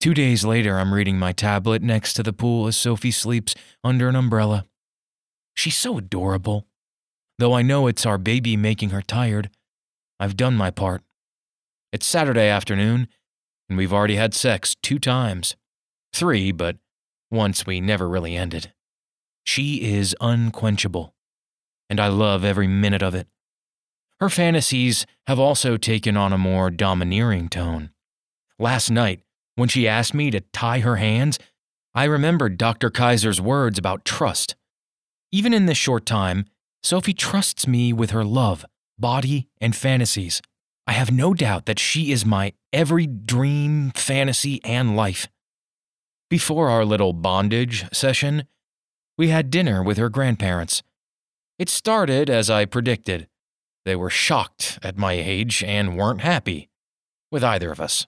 Two days later, I'm reading my tablet next to the pool as Sophie sleeps under an umbrella. She's so adorable. Though I know it's our baby making her tired, I've done my part. It's Saturday afternoon, and we've already had sex two times. Three, but once we never really ended. She is unquenchable, and I love every minute of it. Her fantasies have also taken on a more domineering tone. Last night, when she asked me to tie her hands, I remembered Dr. Kaiser's words about trust. Even in this short time, Sophie trusts me with her love, body, and fantasies. I have no doubt that she is my every dream, fantasy, and life. Before our little bondage session, we had dinner with her grandparents. It started as I predicted. They were shocked at my age and weren't happy with either of us.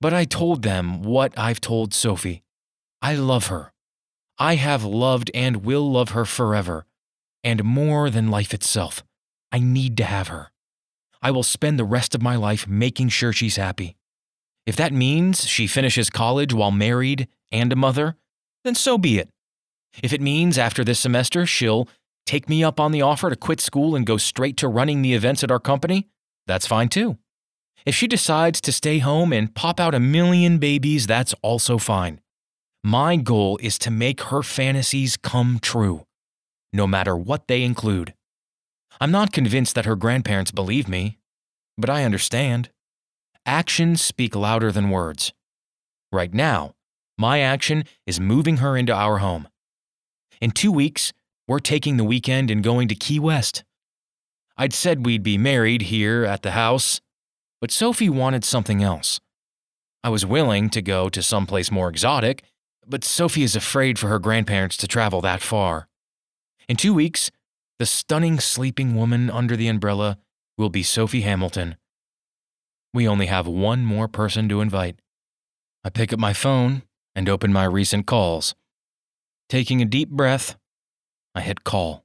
But I told them what I've told Sophie. I love her. I have loved and will love her forever, and more than life itself. I need to have her. I will spend the rest of my life making sure she's happy. If that means she finishes college while married and a mother, then so be it. If it means after this semester she'll take me up on the offer to quit school and go straight to running the events at our company, that's fine too. If she decides to stay home and pop out a million babies, that's also fine. My goal is to make her fantasies come true, no matter what they include. I'm not convinced that her grandparents believe me, but I understand. Actions speak louder than words. Right now, my action is moving her into our home. In two weeks, we're taking the weekend and going to Key West. I'd said we'd be married here at the house, but Sophie wanted something else. I was willing to go to someplace more exotic, but Sophie is afraid for her grandparents to travel that far. In two weeks, the stunning sleeping woman under the umbrella will be Sophie Hamilton. We only have one more person to invite. I pick up my phone and open my recent calls. Taking a deep breath, I hit call.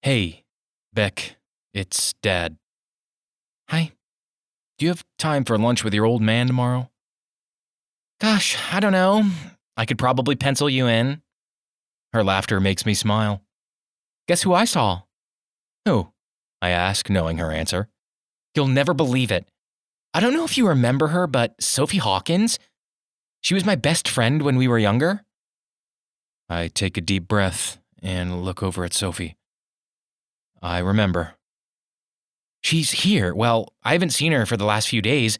Hey, Beck, it's Dad. Hi. Do you have time for lunch with your old man tomorrow? Gosh, I don't know. I could probably pencil you in. Her laughter makes me smile. Guess who I saw? Who? I ask, knowing her answer. You'll never believe it. I don't know if you remember her, but Sophie Hawkins? She was my best friend when we were younger. I take a deep breath and look over at Sophie. I remember. She's here. Well, I haven't seen her for the last few days,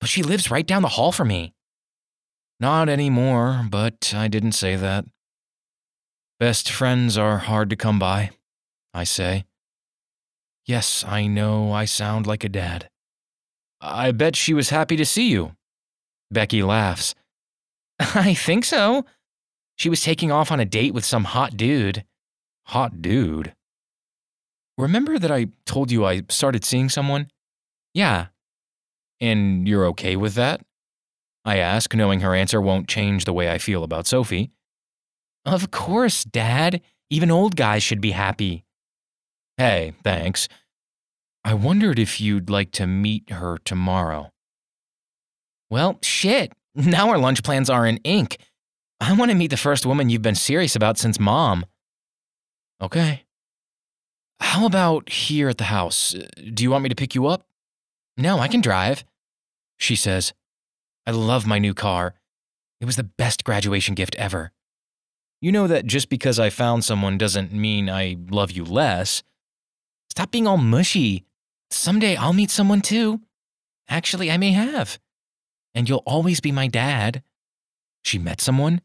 but she lives right down the hall from me. Not anymore, but I didn't say that. Best friends are hard to come by, I say. Yes, I know I sound like a dad. I bet she was happy to see you. Becky laughs. I think so. She was taking off on a date with some hot dude. Hot dude? Remember that I told you I started seeing someone? Yeah. And you're okay with that? I ask, knowing her answer won't change the way I feel about Sophie. Of course, Dad. Even old guys should be happy. Hey, thanks. I wondered if you'd like to meet her tomorrow. Well, shit. Now our lunch plans are in ink. I want to meet the first woman you've been serious about since mom. Okay. How about here at the house? Do you want me to pick you up? No, I can drive. She says, I love my new car. It was the best graduation gift ever. You know that just because I found someone doesn't mean I love you less. Stop being all mushy. Someday I'll meet someone too. Actually, I may have. And you'll always be my dad. She met someone?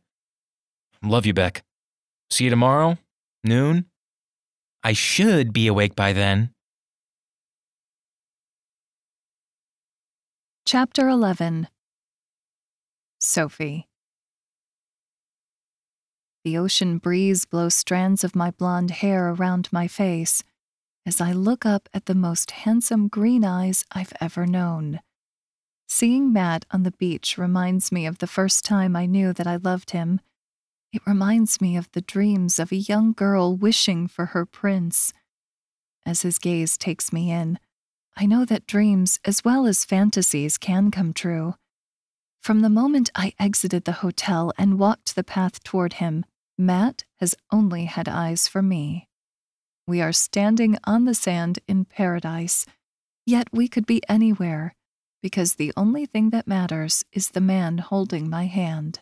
Love you, Beck. See you tomorrow? Noon? I should be awake by then. Chapter 11 Sophie. The ocean breeze blows strands of my blonde hair around my face as I look up at the most handsome green eyes I've ever known. Seeing Matt on the beach reminds me of the first time I knew that I loved him. It reminds me of the dreams of a young girl wishing for her prince. As his gaze takes me in, I know that dreams, as well as fantasies, can come true. From the moment I exited the hotel and walked the path toward him, Matt has only had eyes for me. We are standing on the sand in paradise, yet we could be anywhere, because the only thing that matters is the man holding my hand.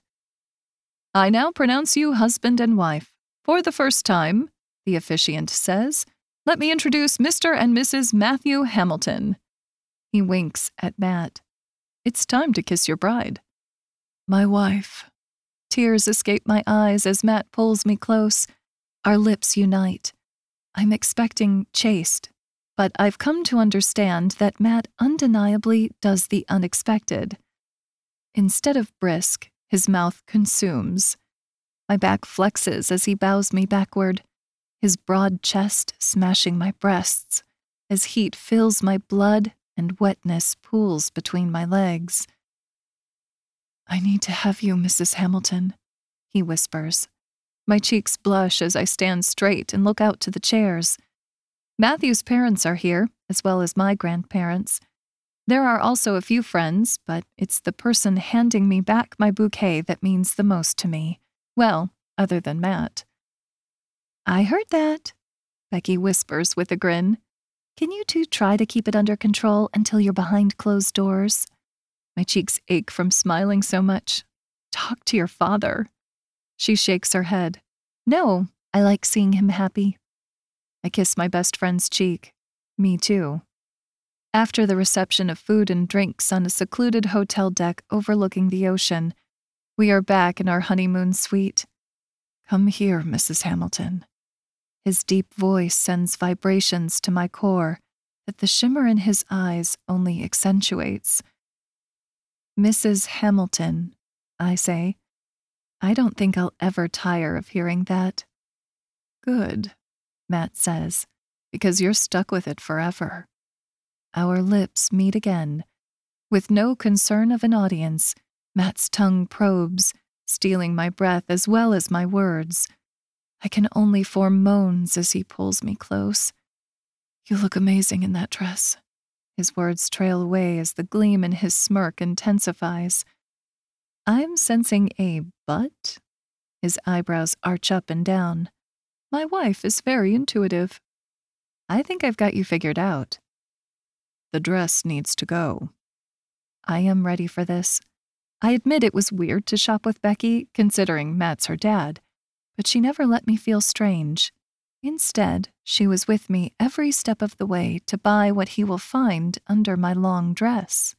I now pronounce you husband and wife. For the first time, the officiant says, let me introduce Mr. and Mrs. Matthew Hamilton. He winks at Matt. It's time to kiss your bride. My wife. Tears escape my eyes as Matt pulls me close. Our lips unite. I'm expecting chaste, but I've come to understand that Matt undeniably does the unexpected. Instead of brisk, his mouth consumes. My back flexes as he bows me backward, his broad chest smashing my breasts as heat fills my blood and wetness pools between my legs. I need to have you, Mrs. Hamilton, he whispers. My cheeks blush as I stand straight and look out to the chairs. Matthew's parents are here, as well as my grandparents. There are also a few friends, but it's the person handing me back my bouquet that means the most to me. Well, other than Matt. I heard that, Becky whispers with a grin. Can you two try to keep it under control until you're behind closed doors? My cheeks ache from smiling so much. Talk to your father. She shakes her head. No, I like seeing him happy. I kiss my best friend's cheek. Me too. After the reception of food and drinks on a secluded hotel deck overlooking the ocean, we are back in our honeymoon suite. Come here, Mrs. Hamilton. His deep voice sends vibrations to my core that the shimmer in his eyes only accentuates. Mrs. Hamilton, I say. I don't think I'll ever tire of hearing that. Good, Matt says, because you're stuck with it forever. Our lips meet again. With no concern of an audience, Matt's tongue probes, stealing my breath as well as my words. I can only form moans as he pulls me close. You look amazing in that dress. His words trail away as the gleam in his smirk intensifies. I'm sensing a but. His eyebrows arch up and down. My wife is very intuitive. I think I've got you figured out. The dress needs to go. I am ready for this. I admit it was weird to shop with Becky, considering Matt's her dad, but she never let me feel strange. Instead, she was with me every step of the way to buy what he will find under my long dress.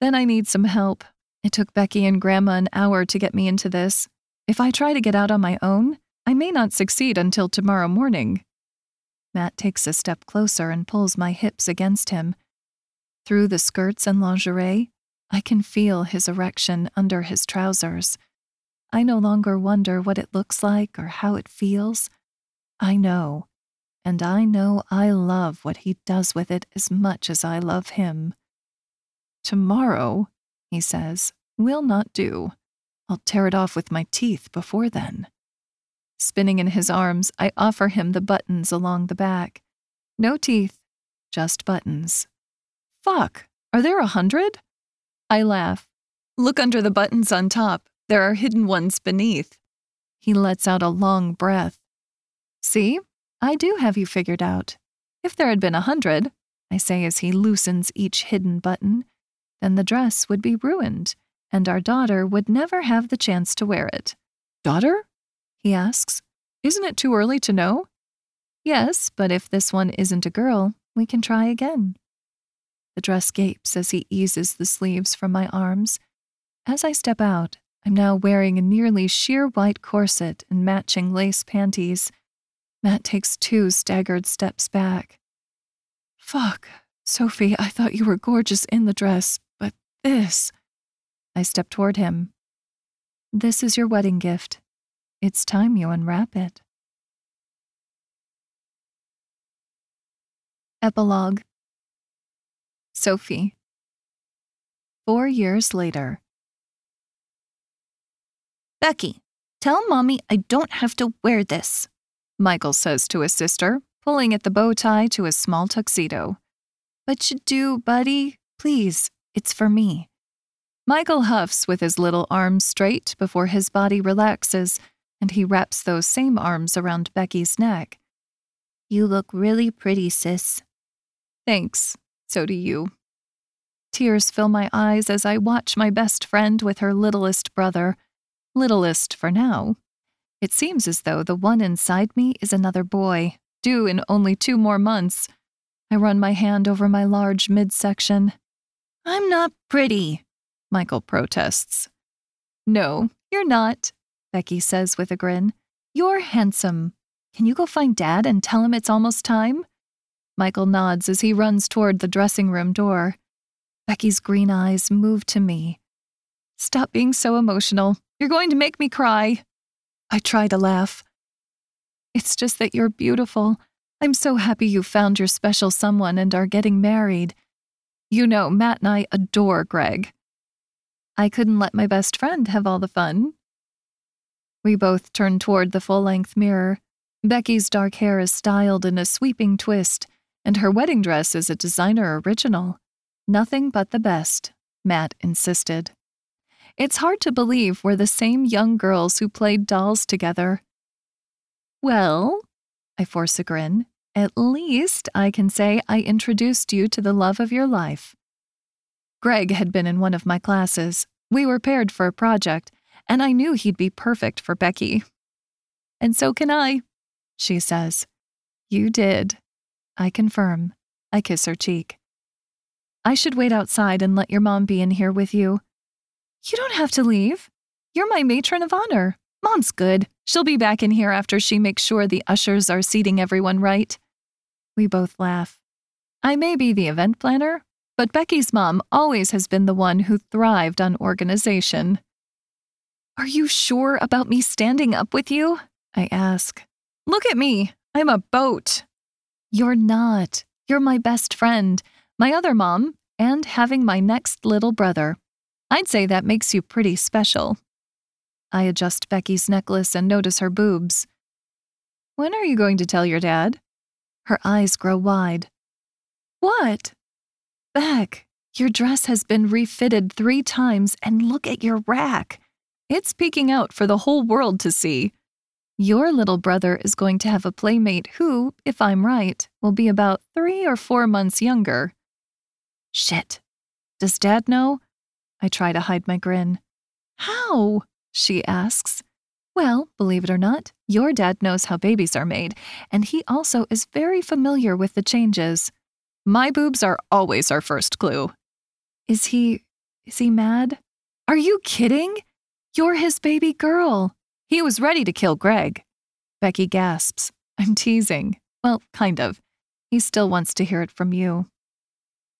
Then I need some help. It took Becky and Grandma an hour to get me into this. If I try to get out on my own, I may not succeed until tomorrow morning. Matt takes a step closer and pulls my hips against him. Through the skirts and lingerie, I can feel his erection under his trousers. I no longer wonder what it looks like or how it feels. I know, and I know I love what he does with it as much as I love him. Tomorrow, he says, will not do. I'll tear it off with my teeth before then. Spinning in his arms, I offer him the buttons along the back. No teeth, just buttons. Fuck, are there a hundred? I laugh. Look under the buttons on top. There are hidden ones beneath. He lets out a long breath. See, I do have you figured out. If there had been a hundred, I say as he loosens each hidden button, then the dress would be ruined, and our daughter would never have the chance to wear it. Daughter? He asks. Isn't it too early to know? Yes, but if this one isn't a girl, we can try again. The dress gapes as he eases the sleeves from my arms. As I step out, I'm now wearing a nearly sheer white corset and matching lace panties. Matt takes two staggered steps back. Fuck, Sophie, I thought you were gorgeous in the dress, but this. I step toward him. This is your wedding gift. It's time you unwrap it. Epilogue Sophie. Four years later. Becky, tell Mommy I don't have to wear this, Michael says to his sister, pulling at the bow tie to his small tuxedo. But you do, buddy. Please, it's for me. Michael huffs with his little arms straight before his body relaxes, and he wraps those same arms around Becky's neck. You look really pretty, sis. Thanks. So do you. Tears fill my eyes as I watch my best friend with her littlest brother. Littlest for now. It seems as though the one inside me is another boy, due in only two more months. I run my hand over my large midsection. I'm not pretty, Michael protests. No, you're not, Becky says with a grin. You're handsome. Can you go find Dad and tell him it's almost time? Michael nods as he runs toward the dressing room door. Becky's green eyes move to me. Stop being so emotional. You're going to make me cry. I try to laugh. It's just that you're beautiful. I'm so happy you found your special someone and are getting married. You know, Matt and I adore Greg. I couldn't let my best friend have all the fun. We both turn toward the full length mirror. Becky's dark hair is styled in a sweeping twist, and her wedding dress is a designer original. Nothing but the best, Matt insisted. It's hard to believe we're the same young girls who played dolls together. Well, I force a grin, at least I can say I introduced you to the love of your life. Greg had been in one of my classes. We were paired for a project, and I knew he'd be perfect for Becky. And so can I, she says. You did. I confirm. I kiss her cheek. I should wait outside and let your mom be in here with you. You don't have to leave. You're my matron of honor. Mom's good. She'll be back in here after she makes sure the ushers are seating everyone right. We both laugh. I may be the event planner, but Becky's mom always has been the one who thrived on organization. Are you sure about me standing up with you? I ask. Look at me. I'm a boat. You're not. You're my best friend, my other mom, and having my next little brother. I'd say that makes you pretty special. I adjust Becky's necklace and notice her boobs. When are you going to tell your dad? Her eyes grow wide. What? Beck, your dress has been refitted three times, and look at your rack. It's peeking out for the whole world to see. Your little brother is going to have a playmate who, if I'm right, will be about three or four months younger. Shit. Does Dad know? I try to hide my grin. How? she asks. Well, believe it or not, your dad knows how babies are made, and he also is very familiar with the changes. My boobs are always our first clue. Is he. is he mad? Are you kidding? You're his baby girl. He was ready to kill Greg. Becky gasps. I'm teasing. Well, kind of. He still wants to hear it from you.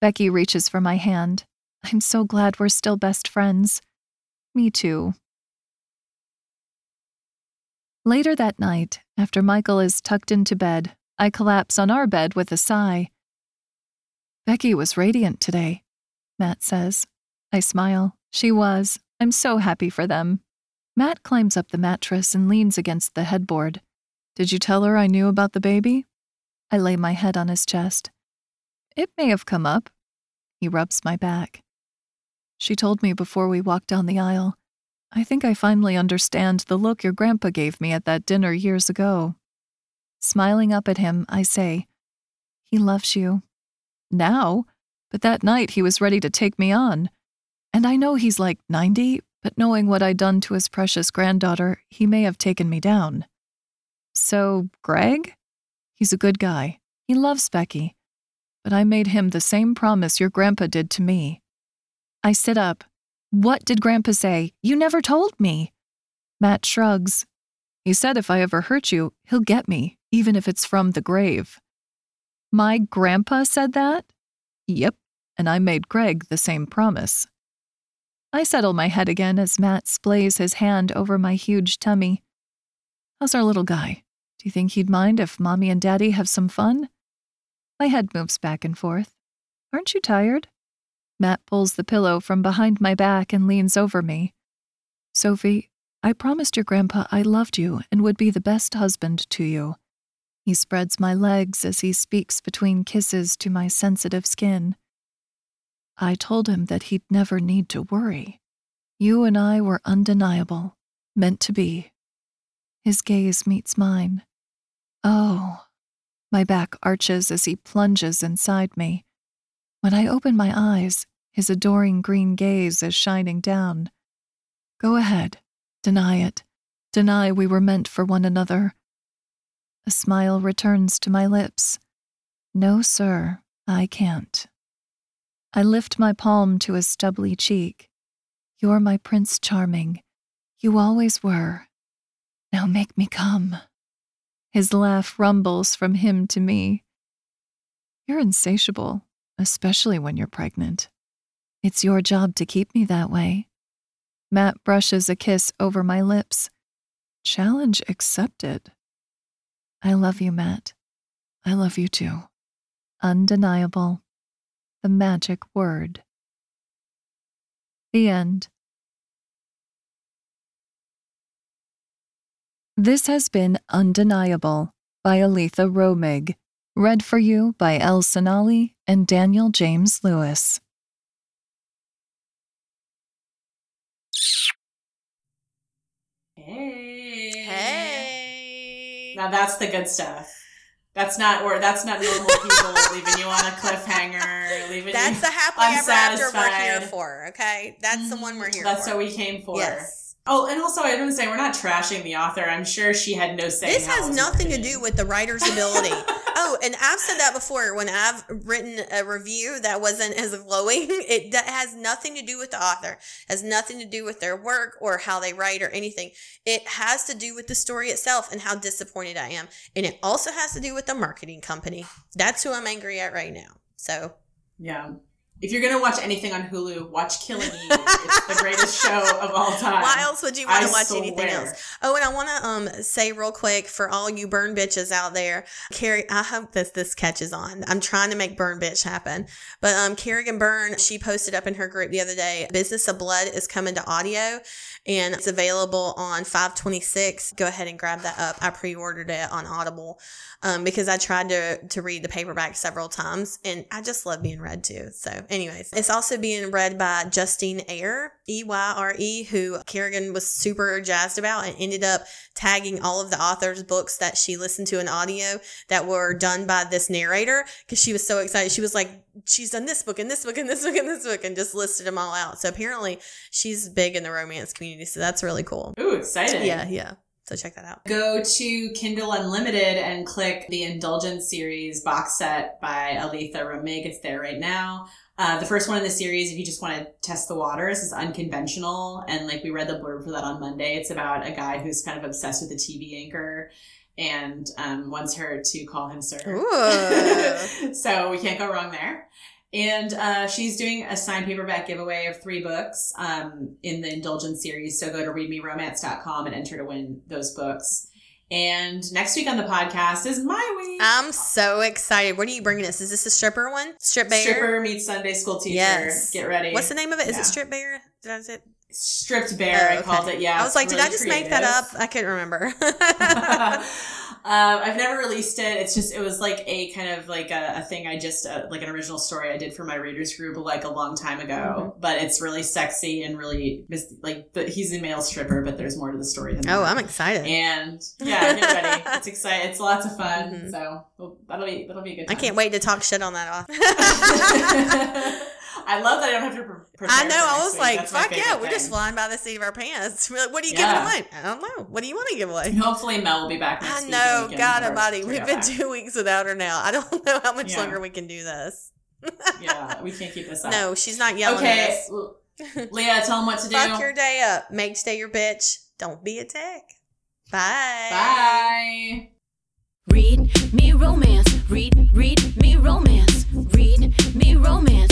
Becky reaches for my hand. I'm so glad we're still best friends. Me too. Later that night, after Michael is tucked into bed, I collapse on our bed with a sigh. Becky was radiant today, Matt says. I smile. She was. I'm so happy for them. Matt climbs up the mattress and leans against the headboard. Did you tell her I knew about the baby? I lay my head on his chest. It may have come up. He rubs my back. She told me before we walked down the aisle. I think I finally understand the look your grandpa gave me at that dinner years ago. Smiling up at him, I say, He loves you. Now? But that night he was ready to take me on. And I know he's like 90, but knowing what I'd done to his precious granddaughter, he may have taken me down. So, Greg? He's a good guy. He loves Becky. But I made him the same promise your grandpa did to me. I sit up, what did Grandpa say? You never told me. Matt shrugs. He said if I ever hurt you, he'll get me. even if it's from the grave. My grandpa said that? Yep, and I made Greg the same promise. I settle my head again as Matt splays his hand over my huge tummy. How's our little guy? Do you think he'd mind if Mommy and Daddy have some fun? My head moves back and forth. Aren't you tired? Matt pulls the pillow from behind my back and leans over me. Sophie, I promised your grandpa I loved you and would be the best husband to you. He spreads my legs as he speaks between kisses to my sensitive skin. I told him that he'd never need to worry. You and I were undeniable, meant to be. His gaze meets mine. Oh. My back arches as he plunges inside me. When I open my eyes, his adoring green gaze is shining down. Go ahead, deny it. Deny we were meant for one another. A smile returns to my lips. No, sir, I can't. I lift my palm to his stubbly cheek. You're my Prince Charming. You always were. Now make me come. His laugh rumbles from him to me. You're insatiable, especially when you're pregnant. It's your job to keep me that way. Matt brushes a kiss over my lips. Challenge accepted. I love you, Matt. I love you too. Undeniable. The magic word. The end. This has been Undeniable by Aleatha Romig, read for you by Elle Sonali and Daniel James Lewis. Hey. Hey. Now that's the good stuff. That's not or that's not normal people leaving you on a cliffhanger, leaving That's you the happily ever after we're here for, okay? That's the one we're here mm-hmm. That's for. what we came for. Yes. Oh, and also I didn't say we're not trashing the author. I'm sure she had no say. This in how it has nothing to do with the writer's ability. oh, and I've said that before when I've written a review that wasn't as glowing. It that has nothing to do with the author. Has nothing to do with their work or how they write or anything. It has to do with the story itself and how disappointed I am. And it also has to do with the marketing company. That's who I'm angry at right now. So Yeah. If you're gonna watch anything on Hulu, watch Killing Eve. it's the greatest show of all time. Why else would you want to watch anything else? Oh, and I want to um say real quick for all you burn bitches out there, Carrie. I hope this this catches on. I'm trying to make burn bitch happen, but um Kerrigan Byrne, she posted up in her group the other day. Business of Blood is coming to audio, and it's available on 526. Go ahead and grab that up. I pre-ordered it on Audible um, because I tried to to read the paperback several times, and I just love being read too. So, anyways, it's also being read by Justine Eyre, E Y R E, who Kerrigan was super jazzed about, and ended up tagging all of the author's books that she listened to in audio that were done by this narrator because she was so excited. She was like, she's done this book and this book and this book and this book, and just listed them all out. So apparently, she's big in the romance community. So that's really cool. Ooh, exciting. Yeah, yeah. So check that out. Go to Kindle Unlimited and click the Indulgence series box set by Aleatha Romig. It's there right now. Uh, the first one in the series, if you just want to test the waters, is unconventional. And like we read the blurb for that on Monday. It's about a guy who's kind of obsessed with a TV anchor and um, wants her to call him sir. So we can't go wrong there. And uh, she's doing a signed paperback giveaway of three books um, in the Indulgence series. So go to readmeromance.com and enter to win those books. And next week on the podcast is my week. I'm so excited. What are you bringing us? Is this a stripper one? Strip bear? Stripper meets Sunday school teacher. Yes. Get ready. What's the name of it? Is Yeah. it strip bear? Did I say? Stripped Bear, Oh, I called it. Yeah. I was like, did I really just make that up? I couldn't remember. uh, I've never released it. It's just it was like a kind of like a, a thing I just uh, like an original story I did for my readers group like a long time ago. Mm-hmm. But it's really sexy and really mis- like he's a male stripper, but there's more to the story than oh, that. I'm excited. And yeah, get ready. it's exciting. It's lots of fun. Mhm. So that'll be that'll be a good. I can't wait to talk shit on that off. I love that I don't have to prepare. I know. for I was week. like, That's fuck yeah, favorite we're just flying by the seat of our pants. We're like, what are you Yeah. giving away? I don't know. What do you want to give away? Hopefully Mel will be back next I know. we God Almighty, we've been back. two weeks without her now. I don't know how much Yeah. longer we can do this. yeah, we can't keep this up. No, she's not yelling Okay, at us. Leah, tell them what to do. Fuck your day up. Make stay your bitch. Don't be a dick. Bye. Bye. Read me romance. Read, read me romance. read me romance